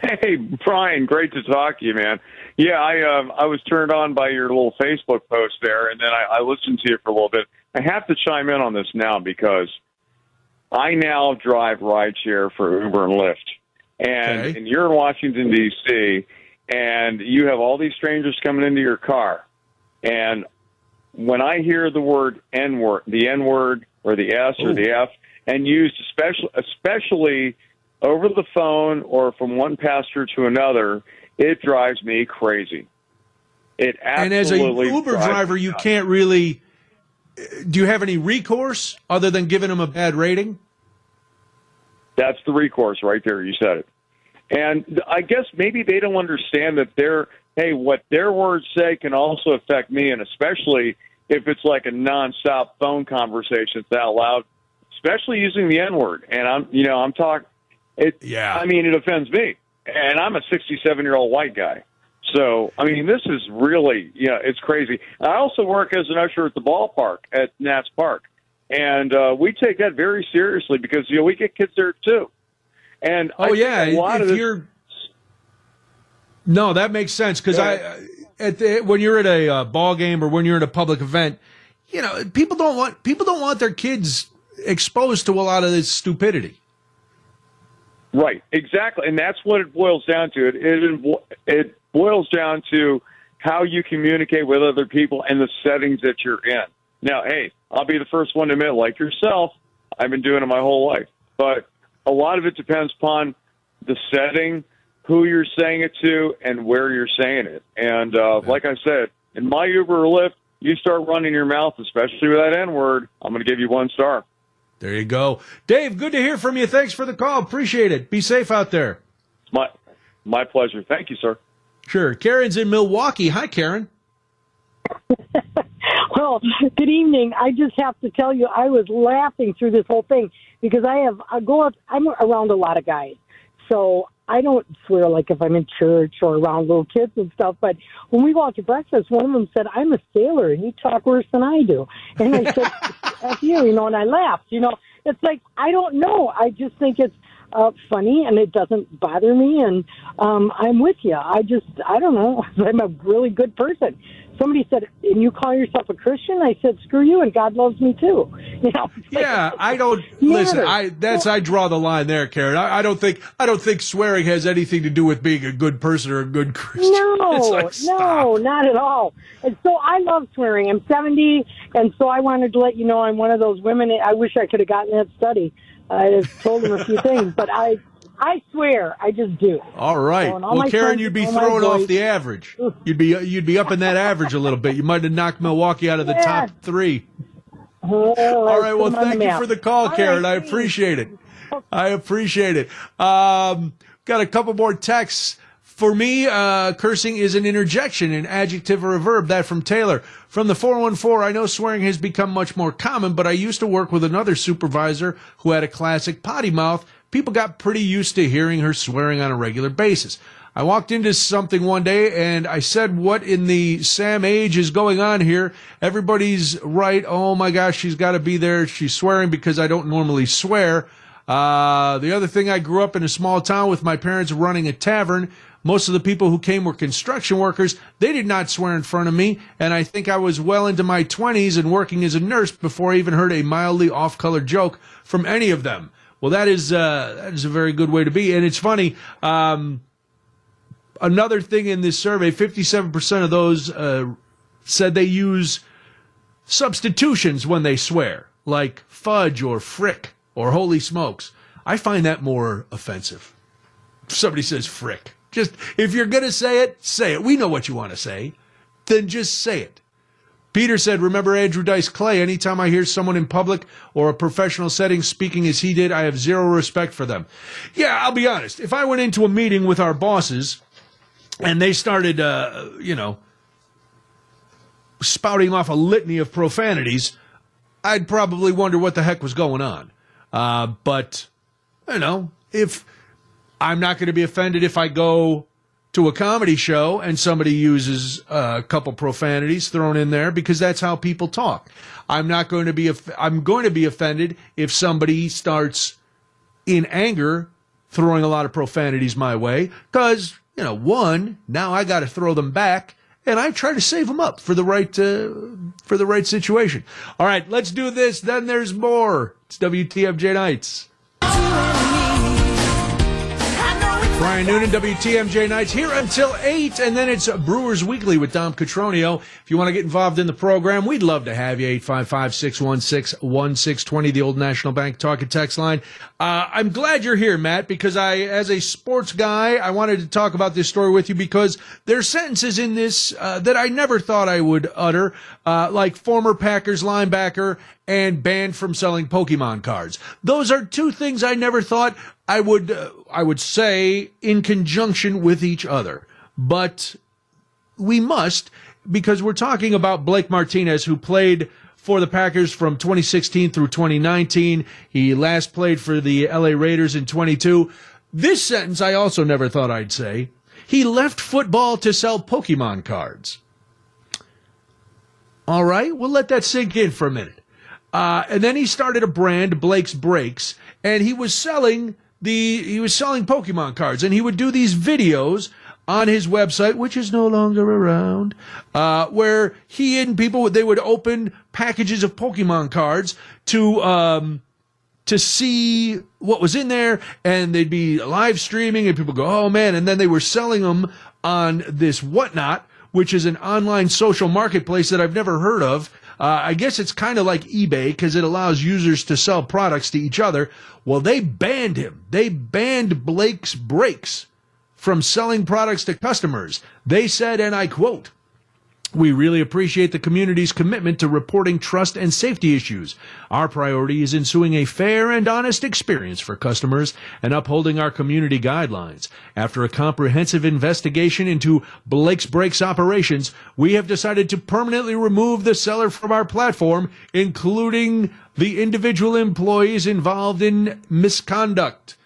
Hey, Brian, great to talk to you, man. Yeah, I um, I was turned on by your little Facebook post there, and then I, I listened to you for a little bit. I have to chime in on this now because I now drive rideshare for Uber and Lyft, and, okay. and you're in Washington D.C. and you have all these strangers coming into your car, and when I hear the word N word, the N word or the S Ooh. or the F, and used especially especially over the phone or from one pastor to another, it drives me crazy. It absolutely and as a Uber driver, you can't really do you have any recourse other than giving them a bad rating? That's the recourse right there. You said it. And I guess maybe they don't understand that their hey, what their words say can also affect me, and especially if it's like a nonstop phone conversation it's out loud, especially using the N word. And I'm, you know, I'm talking. It, yeah. I mean, it offends me, and I'm a 67 year old white guy. So, I mean, this is really, you know, it's crazy. I also work as an usher at the ballpark at Nats Park, and uh, we take that very seriously because you know we get kids there too. And oh yeah, if this... you're no, that makes sense because yeah. I at the, when you're at a uh, ball game or when you're at a public event, you know, people don't want people don't want their kids exposed to a lot of this stupidity. Right, exactly, and that's what it boils down to. It it, it boils down to how you communicate with other people and the settings that you're in. Now, hey, I'll be the first one to admit, like yourself, I've been doing it my whole life. But a lot of it depends upon the setting, who you're saying it to, and where you're saying it. And uh, like I said, in my Uber or Lyft, you start running your mouth, especially with that N word, I'm going to give you one star. There you go. Dave, good to hear from you. Thanks for the call. Appreciate it. Be safe out there. My, my pleasure. Thank you, sir. Sure. Karen's in Milwaukee. Hi, Karen. well, good evening. I just have to tell you, I was laughing through this whole thing because I have I go up. I'm around a lot of guys, so I don't swear like if I'm in church or around little kids and stuff. But when we go out to breakfast, one of them said, "I'm a sailor, and you talk worse than I do." And I said, "F you," you know, and I laughed. You know, it's like I don't know. I just think it's uh, funny and it doesn't bother me and um, I'm with you. I just I don't know. I'm a really good person. Somebody said, "And you call yourself a Christian?" I said, "Screw you, and God loves me too." You know. Yeah, I don't listen. I that's I draw the line there, Karen. I, I, don't think I don't think swearing has anything to do with being a good person or a good Christian. No, like, no, not at all. And so I love swearing. I'm 70, and so I wanted to let you know I'm one of those women. I wish I could have gotten that study. I've told them a few things, but I I swear, I just do. All right. all well, Karen, you'd be throwing off the average. You'd be you'd be up in that average a little bit. You might have knocked Milwaukee out of the Yeah. top three. Oh, All right. Well, put 'em on thank you map. for the call, All Karen. right, I appreciate it. I appreciate it. Um, got a couple more texts. For me, uh, cursing is an interjection, an adjective or a verb. That from Taylor. From the 414, I know swearing has become much more common, but I used to work with another supervisor who had a classic potty mouth. People got pretty used to hearing her swearing on a regular basis. I walked into something one day and I said, What in the Sam age is going on here? Everybody's right. Oh my gosh, she's got to be there. She's swearing because I don't normally swear. Uh, the other thing, I grew up in a small town with my parents running a tavern. Most of the people who came were construction workers. They did not swear in front of me, and I think I was well into my 20s and working as a nurse before I even heard a mildly off-color joke from any of them. Well, that is uh, that is a very good way to be, and it's funny. Um, another thing in this survey: fifty-seven percent of those uh, said they use substitutions when they swear, like fudge or frick or holy smokes. I find that more offensive. If somebody says frick, just if you're going to say it, say it. We know what you want to say. Then just say it. Peter said, Remember Andrew Dice Clay? Anytime I hear someone in public or a professional setting speaking as he did, I have zero respect for them. Yeah, I'll be honest. If I went into a meeting with our bosses and they started, uh, you know, spouting off a litany of profanities, I'd probably wonder what the heck was going on. Uh, but, you know, if I'm not going to be offended if I go to a comedy show and somebody uses a couple profanities thrown in there because that's how people talk. I'm not going to be, I'm going to be offended if somebody starts in anger throwing a lot of profanities my way because, you know, one, now I got to throw them back and I try to save them up for the right, uh, for the right situation. All right, let's do this. Then there's more. It's WTFJ Nights. Brian Noonan, WTMJ Nights, here until 8, and then it's Brewers Weekly with Dom Cotroneo. If you want to get involved in the program, we'd love to have you. 855-616-1620, the Old National Bank talk and text line. Uh, I'm glad you're here, Matt, because I, as a sports guy, I wanted to talk about this story with you because there's sentences in this uh, that I never thought I would utter, uh, like former Packers linebacker and banned from selling Pokemon cards. Those are two things I never thought I would uh, I would say in conjunction with each other. But we must because we're talking about Blake Martinez who played for the Packers from 2016 through 2019. He last played for the LA Raiders in 22. This sentence I also never thought I'd say. He left football to sell Pokemon cards. All right, we'll let that sink in for a minute. Uh, and then he started a brand, Blake's Breaks, and he was selling the he was selling Pokemon cards, and he would do these videos on his website, which is no longer around, uh, where he and people they would open packages of Pokemon cards to um, to see what was in there, and they'd be live streaming, and people go, "Oh man!" And then they were selling them on this whatnot, which is an online social marketplace that I've never heard of. Uh, I guess it's kind of like eBay because it allows users to sell products to each other. Well, they banned him. They banned Blake's Breaks from selling products to customers. They said, and I quote, we really appreciate the community's commitment to reporting trust and safety issues. Our priority is ensuing a fair and honest experience for customers and upholding our community guidelines. After a comprehensive investigation into Blake's Breaks operations, we have decided to permanently remove the seller from our platform, including the individual employees involved in misconduct.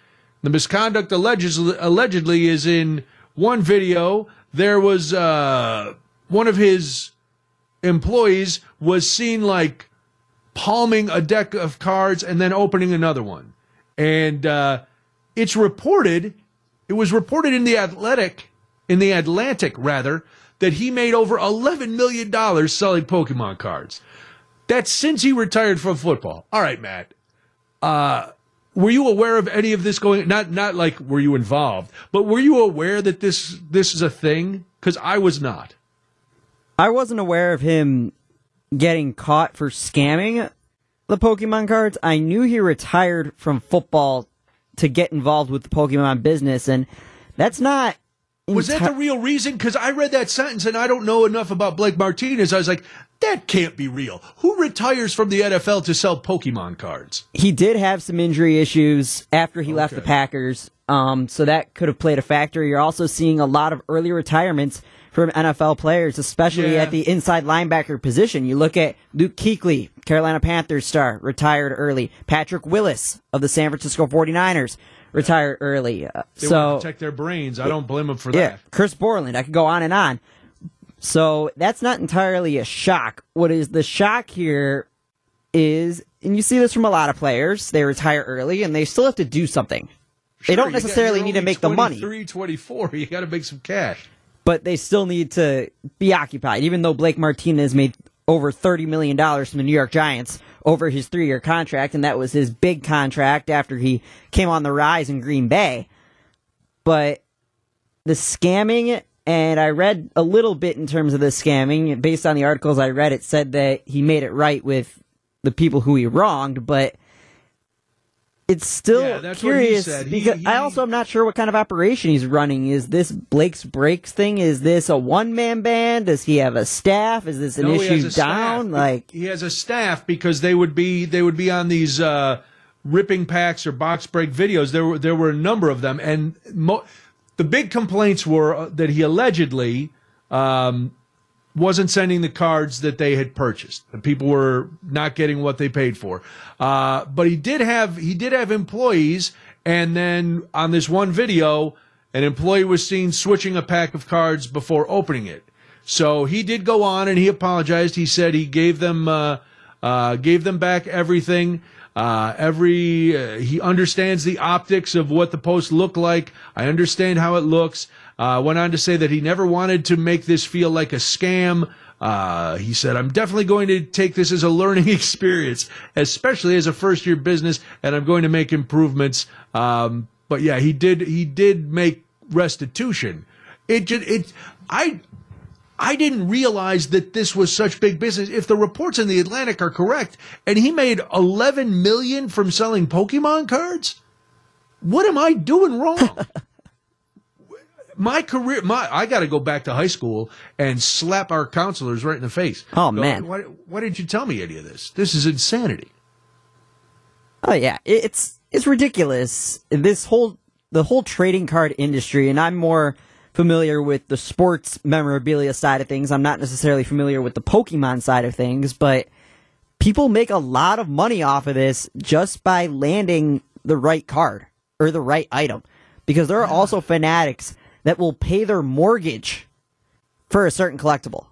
The misconduct allegedly, allegedly is in one video. There was uh, one of his employees was seen like palming a deck of cards and then opening another one. And uh, it's reported, it was reported in the Athletic, in the Atlantic rather, that he made over $11 million selling Pokemon cards. That's since he retired from football. All right, Matt. Uh, were you aware of any of this going? Not not like were you involved, but were you aware that this this is a thing? Because I was not. I wasn't aware of him getting caught for scamming the Pokemon cards. I knew he retired from football to get involved with the Pokemon business, and that's not. Was that the real reason? Because I read that sentence and I don't know enough about Blake Martinez. I was like, that can't be real. Who retires from the NFL to sell Pokemon cards? he did have some injury issues after he left the Packers, um, so that could have played a factor. You're also seeing a lot of early retirements from NFL players, especially Yeah. at the inside linebacker position. You look at Luke Kuechly, Carolina Panthers star, retired early. Patrick Willis of the San Francisco 49ers retired early. Uh, They so protect their brains. I don't blame them for yeah, that. Chris Borland. I could go on and on. So that's not entirely a shock. What is the shock here is, and you see this from a lot of players, they retire early and they still have to do something. they don't you got- necessarily need to make the money, 23, 24. You got to make some cash. But they still need to be occupied. Even though Blake Martinez made over $30 million from the New York Giants over his three year contract, and that was his big contract after he came on the rise in Green Bay. But the scamming, and I read a little bit in terms of the scamming. Based on the articles I read, it said that he made it right with the people who he wronged, but it's still Yeah, he curious. He- because he- I also am not sure what kind of operation he's running. Is this Blake's Breaks thing? Is this a one man band? Does he have a staff? Is this an No, issue a staff. down? Like he has a staff because they would be they would be on these uh, ripping packs or box break videos. There were there were a number of them, and mo- the big complaints were uh, that he allegedly um, wasn't sending the cards that they had purchased. The people were not getting what they paid for. Uh, but he did have he did have employees, and then on this one video, an employee was seen switching a pack of cards before opening it. So he did go on and he apologized. He said he gave them uh, uh, gave them back everything. Uh, every uh, he understands the optics of what the post looked like. I understand how it looks. Uh, went on to say that he never wanted to make this feel like a scam. Uh, he said, "I'm definitely going to take this as a learning experience, especially as a first year business, and I'm going to make improvements." Um, but yeah, he did. He did make restitution. It just it. I I didn't realize that this was such big business. If the reports in the Atlantic are correct, and he made 11 million from selling Pokemon cards, what am I doing wrong? my career, my I got to go back to high school and slap our counselors right in the face. Oh, Go, man. why, why didn't you tell me any of this? This is insanity. Oh yeah, it's it's ridiculous. This whole the whole trading card industry, and I'm more familiar with the sports memorabilia side of things. I'm not necessarily familiar with the Pokemon side of things, but people make a lot of money off of this just by landing the right card or the right item. Because there are also fanatics that will pay their mortgage for a certain collectible.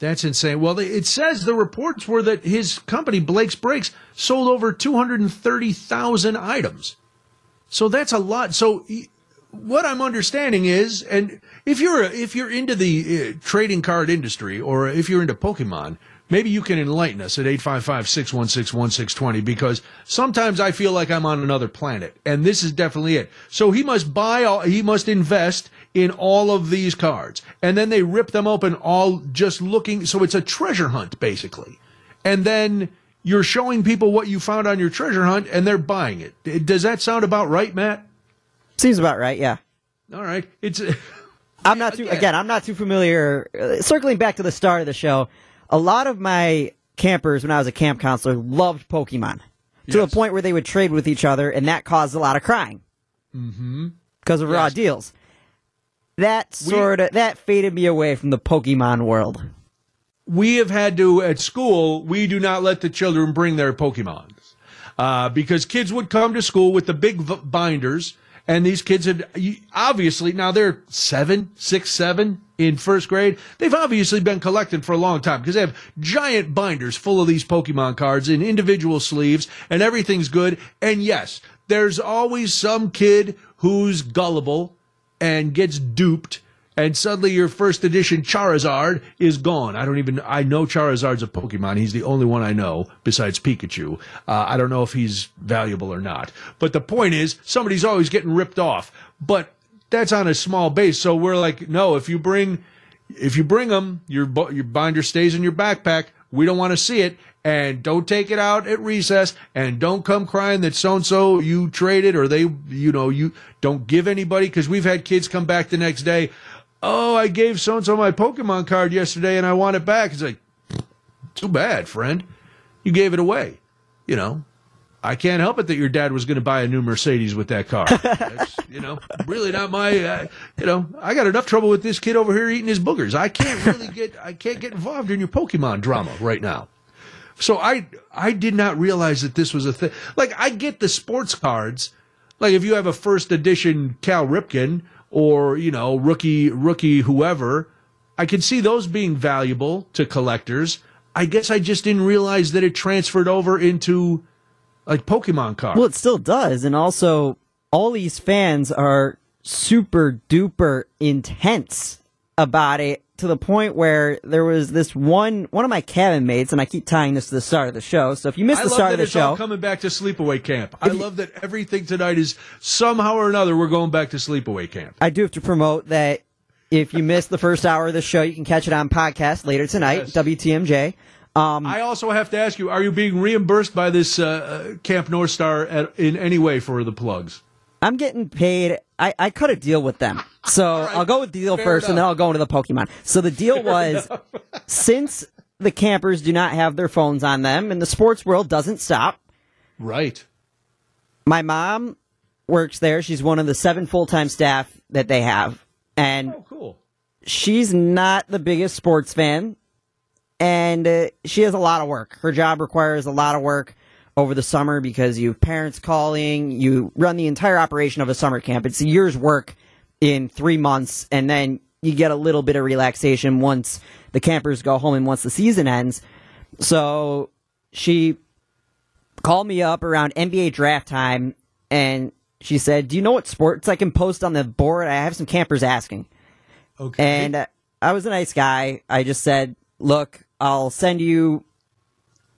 That's insane. Well, it says the reports were that his company, Blake's Breaks, sold over 230,000 items. So that's a lot. So what I'm understanding is, and if you're if you're into the uh, trading card industry or if you're into Pokemon, maybe you can enlighten us at 855-616-1620 because sometimes I feel like I'm on another planet and this is definitely it. So he must buy all, he must invest in all of these cards and then they rip them open all just looking so it's a treasure hunt basically. And then you're showing people what you found on your treasure hunt and they're buying it. Does that sound about right, Matt? Seems about right, yeah. All right. It's I'm not too again. I'm not too familiar. Uh, circling back to the start of the show, a lot of my campers when I was a camp counselor loved Pokemon to the point where they would trade with each other, and that caused a lot of crying mm-hmm. because of raw deals. That sort of that faded me away from the Pokemon world. we have had to at school we do not let the children bring their pokemons uh, because kids would come to school with the big v- binders and these kids had obviously now they're seven six seven in first grade they've obviously been collecting for a long time because they have giant binders full of these pokemon cards in individual sleeves and everything's good and yes there's always some kid who's gullible and gets duped and suddenly your first edition Charizard is gone. I don't even, I know Charizard's a Pokemon. He's the only one I know besides Pikachu. Uh, I don't know if he's valuable or not. But the point is, somebody's always getting ripped off. But that's on a small base. So we're like, no, if you bring, if you bring them, your, your binder stays in your backpack. We don't want to see it. And don't take it out at recess and don't come crying that so and so you traded or they, you know, you don't give anybody because we've had kids come back the next day. Oh, I gave so and so my Pokemon card yesterday and I want it back. It's like, too bad, friend. You gave it away. You know, I can't help it that your dad was going to buy a new Mercedes with that car. That's, you know, really not my, uh, you know, I got enough trouble with this kid over here eating his boogers. I can't really get, I can't get involved in your Pokemon drama right now. So I, I did not realize that this was a thing. Like I get the sports cards. Like if you have a first edition Cal Ripken or, you know, rookie, rookie whoever, I can see those being valuable to collectors. I guess I just didn't realize that it transferred over into like Pokemon cards. Well, it still does, and also all these fans are super duper intense about it to the point where there was this one one of my cabin mates, and I keep tying this to the start of the show. So if you missed I the start of the show, coming back to sleepaway camp. I love that everything tonight is somehow or another we're going back to sleepaway camp. I do have to promote that if you missed the first hour of the show, you can catch it on podcast later tonight, WTMJ. Um, I also have to ask you: Are you being reimbursed by this uh, uh, Camp North Star at, in any way for the plugs? I'm getting paid. I, I cut a deal with them. So I'll go with the deal Fair first and then. I'll go into the Pokemon. So the deal was since the campers do not have their phones on them and the sports world doesn't stop, Right. my mom works there. She's one of the seven full time staff that they have. And Oh, cool. she's not the biggest sports fan. And uh, she has a lot of work. Her job requires a lot of work over the summer because you have parents calling, you run the entire operation of a summer camp. It's a year's work in three months, and then you get a little bit of relaxation once the campers go home and once the season ends. So she called me up around NBA draft time and she said, Do you know what sports I can post on the board? I have some campers asking. Okay. And uh, I was a nice guy. I just said, Look, I'll send you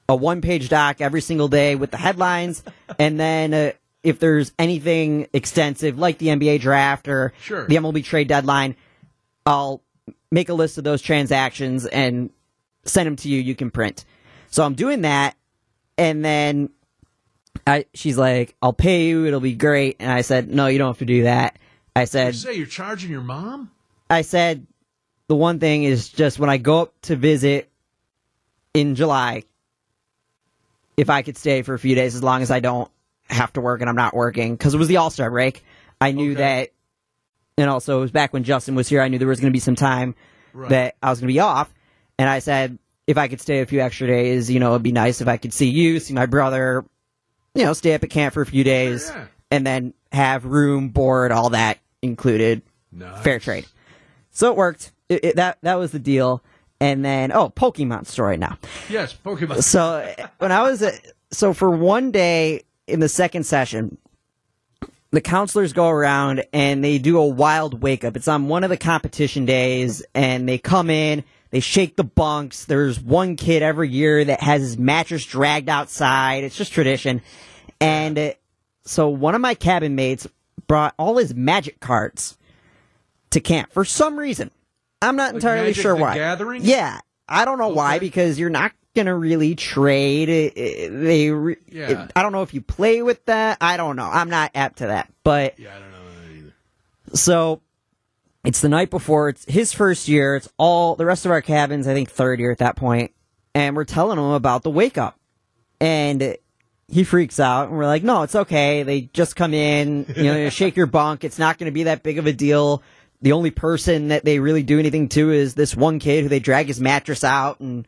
a one page doc every single day with the headlines. and then uh, if there's anything extensive like the NBA draft or Sure. the MLB trade deadline, I'll make a list of those transactions and send them to you. You can print. So I'm doing that. And then I, she's like, I'll pay you. It'll be great. And I said, no, you don't have to do that. I said, You say you're charging your mom? I said, the one thing is just when I go up to visit in July, if I could stay for a few days as long as I don't have to work and I'm not working, because it was the All Star break. I knew that, and also it was back when Justin was here. I knew there was going to be some time Right. that I was going to be off, and I said if I could stay a few extra days, you know, it'd be nice if I could see you, see my brother, you know, stay up at camp for a few days, yeah. and then have room, board, all that included, fair trade. So it worked. It, it, that that was the deal. And then oh, Pokemon story now. Yes, Pokemon. So when I was at, so for one day in the second session, the counselors go around and they do a wild wake up. It's on one of the competition days, and they come in, they shake the bunks. There's one kid every year that has his mattress dragged outside. It's just tradition. And uh, so one of my cabin mates brought all his magic cards to camp for some reason. I'm not Like entirely sure why. Gathering? Yeah, I don't know why because you're not gonna really trade. It- it- They, re- Yeah. it- I don't know if you play with that. I don't know. I'm not apt to that, but Yeah, I don't know either. so it's the night before. It's his first year. It's all the rest of our cabins. I think third year at that point, and we're telling him about the wake up, and he freaks out, and we're like, "No, it's okay. They just come in. You know, shake your bunk. It's not going to be that big of a deal." The only person that they really do anything to is this one kid who they drag his mattress out, and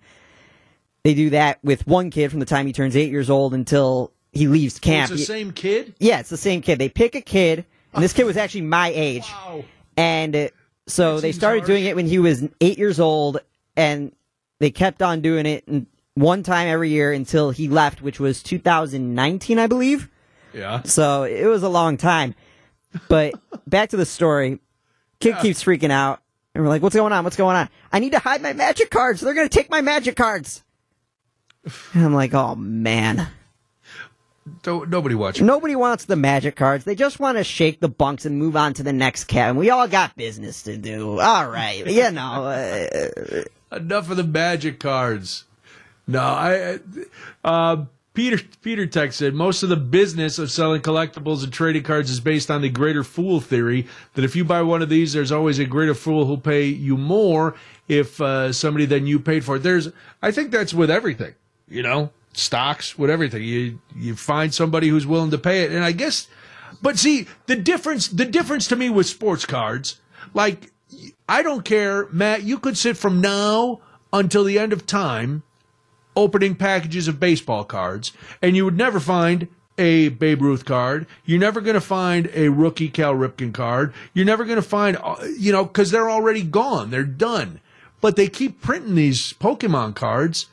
they do that with one kid from the time he turns eight years old until he leaves camp. It's the same kid? Yeah, it's the same kid. They pick a kid, and this kid was actually my age. Wow. And uh, so they started doing it when he was eight years old, and they kept on doing it one time every year until he left, which was 2019, I believe. Yeah. So it was a long time. But back to the story. Kid Yeah. keeps freaking out. And we're like, what's going on? What's going on? I need to hide my magic cards. They're going to take my magic cards. And I'm like, oh man. Don't, nobody watch. Nobody wants the magic cards. They just want to shake the bunks and move on to the next cabin. We all got business to do. All right. You know. Uh, Enough of the magic cards. No, I. Uh, Peter Peter Tech said most of the business of selling collectibles and trading cards is based on the greater fool theory that if you buy one of these, there's always a greater fool who'll pay you more if uh, somebody than you paid for it. There's, I think that's with everything, you know, stocks, with everything. You you find somebody who's willing to pay it, and I guess, but see the difference. The difference to me with sports cards, like I don't care, Matt. You could sit from now until the end of time opening packages of baseball cards, and you would never find a Babe Ruth card. You're never going to find a rookie Cal Ripken card. You're never going to find, uh, you know, because they're already gone. They're done. But they keep printing these Pokemon cards.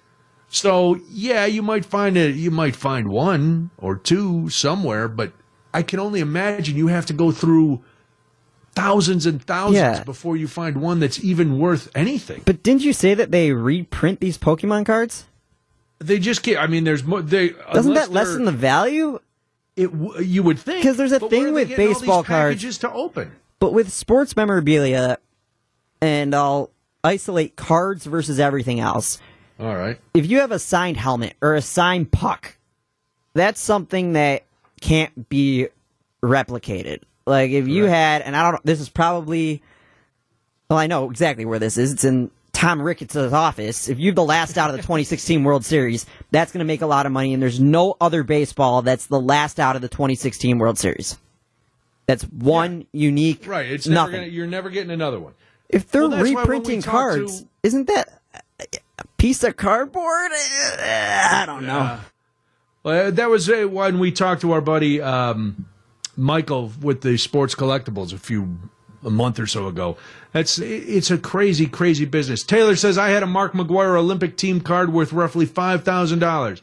So yeah, you might find it. You might find one or two somewhere, but I can only imagine you have to go through thousands and thousands Yeah. before you find one that's even worth anything. but didn't you say that they reprint these Pokemon cards? They just can't. I mean, there's more. They Doesn't that lessen the value? It you would think because there's a thing where are they with getting all these baseball cards- packages to open. But with sports memorabilia, and I'll isolate cards versus everything else. All right. If you have a signed helmet or a signed puck, that's something that can't be replicated. Like if you had, and I don't know, this is probably, well, I know exactly where this is. It's in Tom Ricketts' office. If you're the last out of the 2016 World Series, that's going to make a lot of money, and there's no other baseball that's the last out of the 2016 World Series. That's one unique, Right. It's never nothing. gonna, you're never getting another one. If they're Well, that's why when we reprinting cards, to- isn't that a piece of cardboard? I don't know. Well, that was when we talked to our buddy um, Michael with the sports collectibles a few a month or so ago. That's it's a crazy, crazy business. Taylor says I had a Mark McGwire Olympic team card worth roughly five thousand dollars.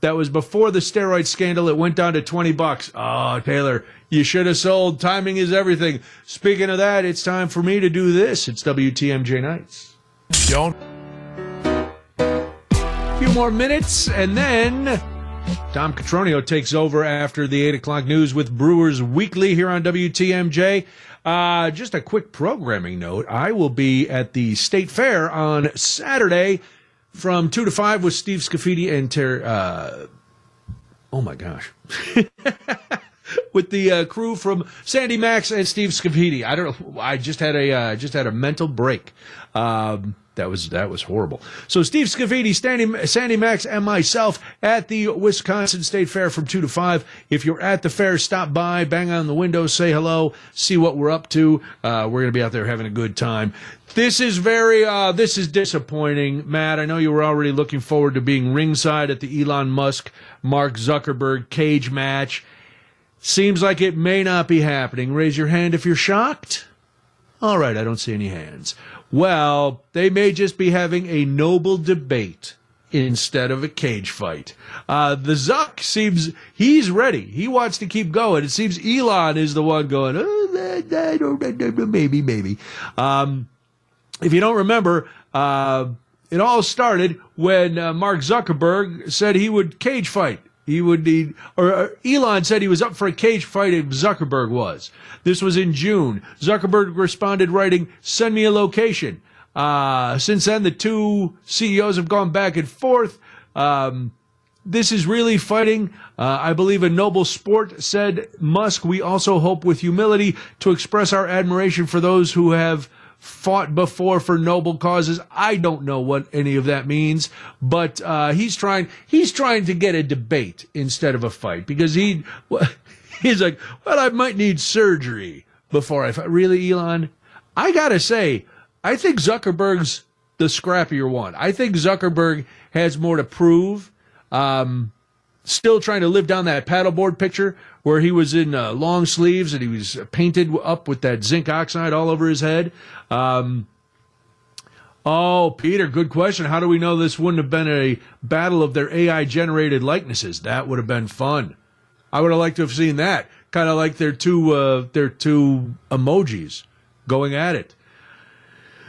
That was before the steroid scandal. It went down to twenty bucks. Oh, Taylor, you should have sold. Timing is everything. Speaking of that, it's time for me to do this. It's WTMJ Nights. Don't A few more minutes, and then Tom Cotroneo takes over after the 8 o'clock news with Brewers Weekly here on WTMJ. Uh, just a quick programming note. I will be at the State Fair on Saturday from 2 to 5 with Steve Scaffidi and Ter- uh, oh my gosh. with the uh, crew from Sandy Maxx and Steve Scaffidi. I don't know. I just had a uh, just had a mental break. Um, that was that was horrible. So Steve Scaffidi, Sandy, Sandy Maxx, and myself at the Wisconsin State Fair from two to five. If you're at the fair, stop by, bang on the window, say hello, see what we're up to. Uh, we're gonna be out there having a good time. This is very uh, this is disappointing, Matt. I know you were already looking forward to being ringside at the Elon Musk Mark Zuckerberg cage match. Seems like it may not be happening. Raise your hand if you're shocked. All right, I don't see any hands. Well, they may just be having a noble debate instead of a cage fight. Uh, the Zuck seems he's ready. He wants to keep going. It seems Elon is the one going. Oh, maybe, maybe. Um, if you don't remember, uh, it all started when uh, Mark Zuckerberg said he would cage fight. He would need, or Elon said he was up for a cage fight if Zuckerberg was. This was in June. Zuckerberg responded writing, send me a location. Uh, since then, the two CEOs have gone back and forth. Um, this is really fighting. Uh, I believe a noble sport, said Musk. We also hope with humility to express our admiration for those who have fought before for noble causes. I don't know what any of that means, but uh, he's trying. He's trying to get a debate instead of a fight because he he's like, well, I might need surgery before I fight. Really, Elon? I gotta say, I think Zuckerberg's the scrappier one. I think Zuckerberg has more to prove. Um, still trying to live down that paddleboard picture where he was in uh, long sleeves and he was painted up with that zinc oxide all over his head. Um, oh, Peter, good question. How do we know this wouldn't have been a battle of their AI generated likenesses? That would have been fun. I would have liked to have seen that. Kind of like their two uh, their two emojis going at it.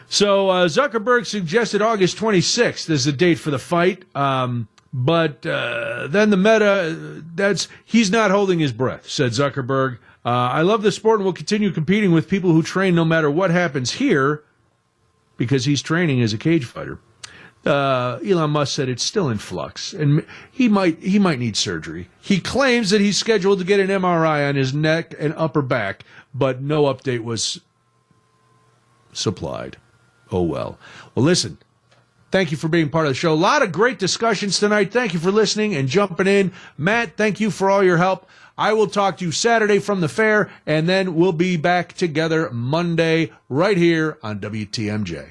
So uh, Zuckerberg suggested August 26th as the date for the fight, um, but uh, then the Meta that's he's not holding his breath," said Zuckerberg. Uh, I love the sport and will continue competing with people who train no matter what happens here, because he's training as a cage fighter. Uh, Elon Musk said it's still in flux, and he might he might need surgery. He claims that he's scheduled to get an MRI on his neck and upper back, but no update was supplied. Oh well. Well, listen. Thank you for being part of the show. A lot of great discussions tonight. Thank you for listening and jumping in. Matt, thank you for all your help. I will talk to you Saturday from the fair, and then we'll be back together Monday right here on WTMJ.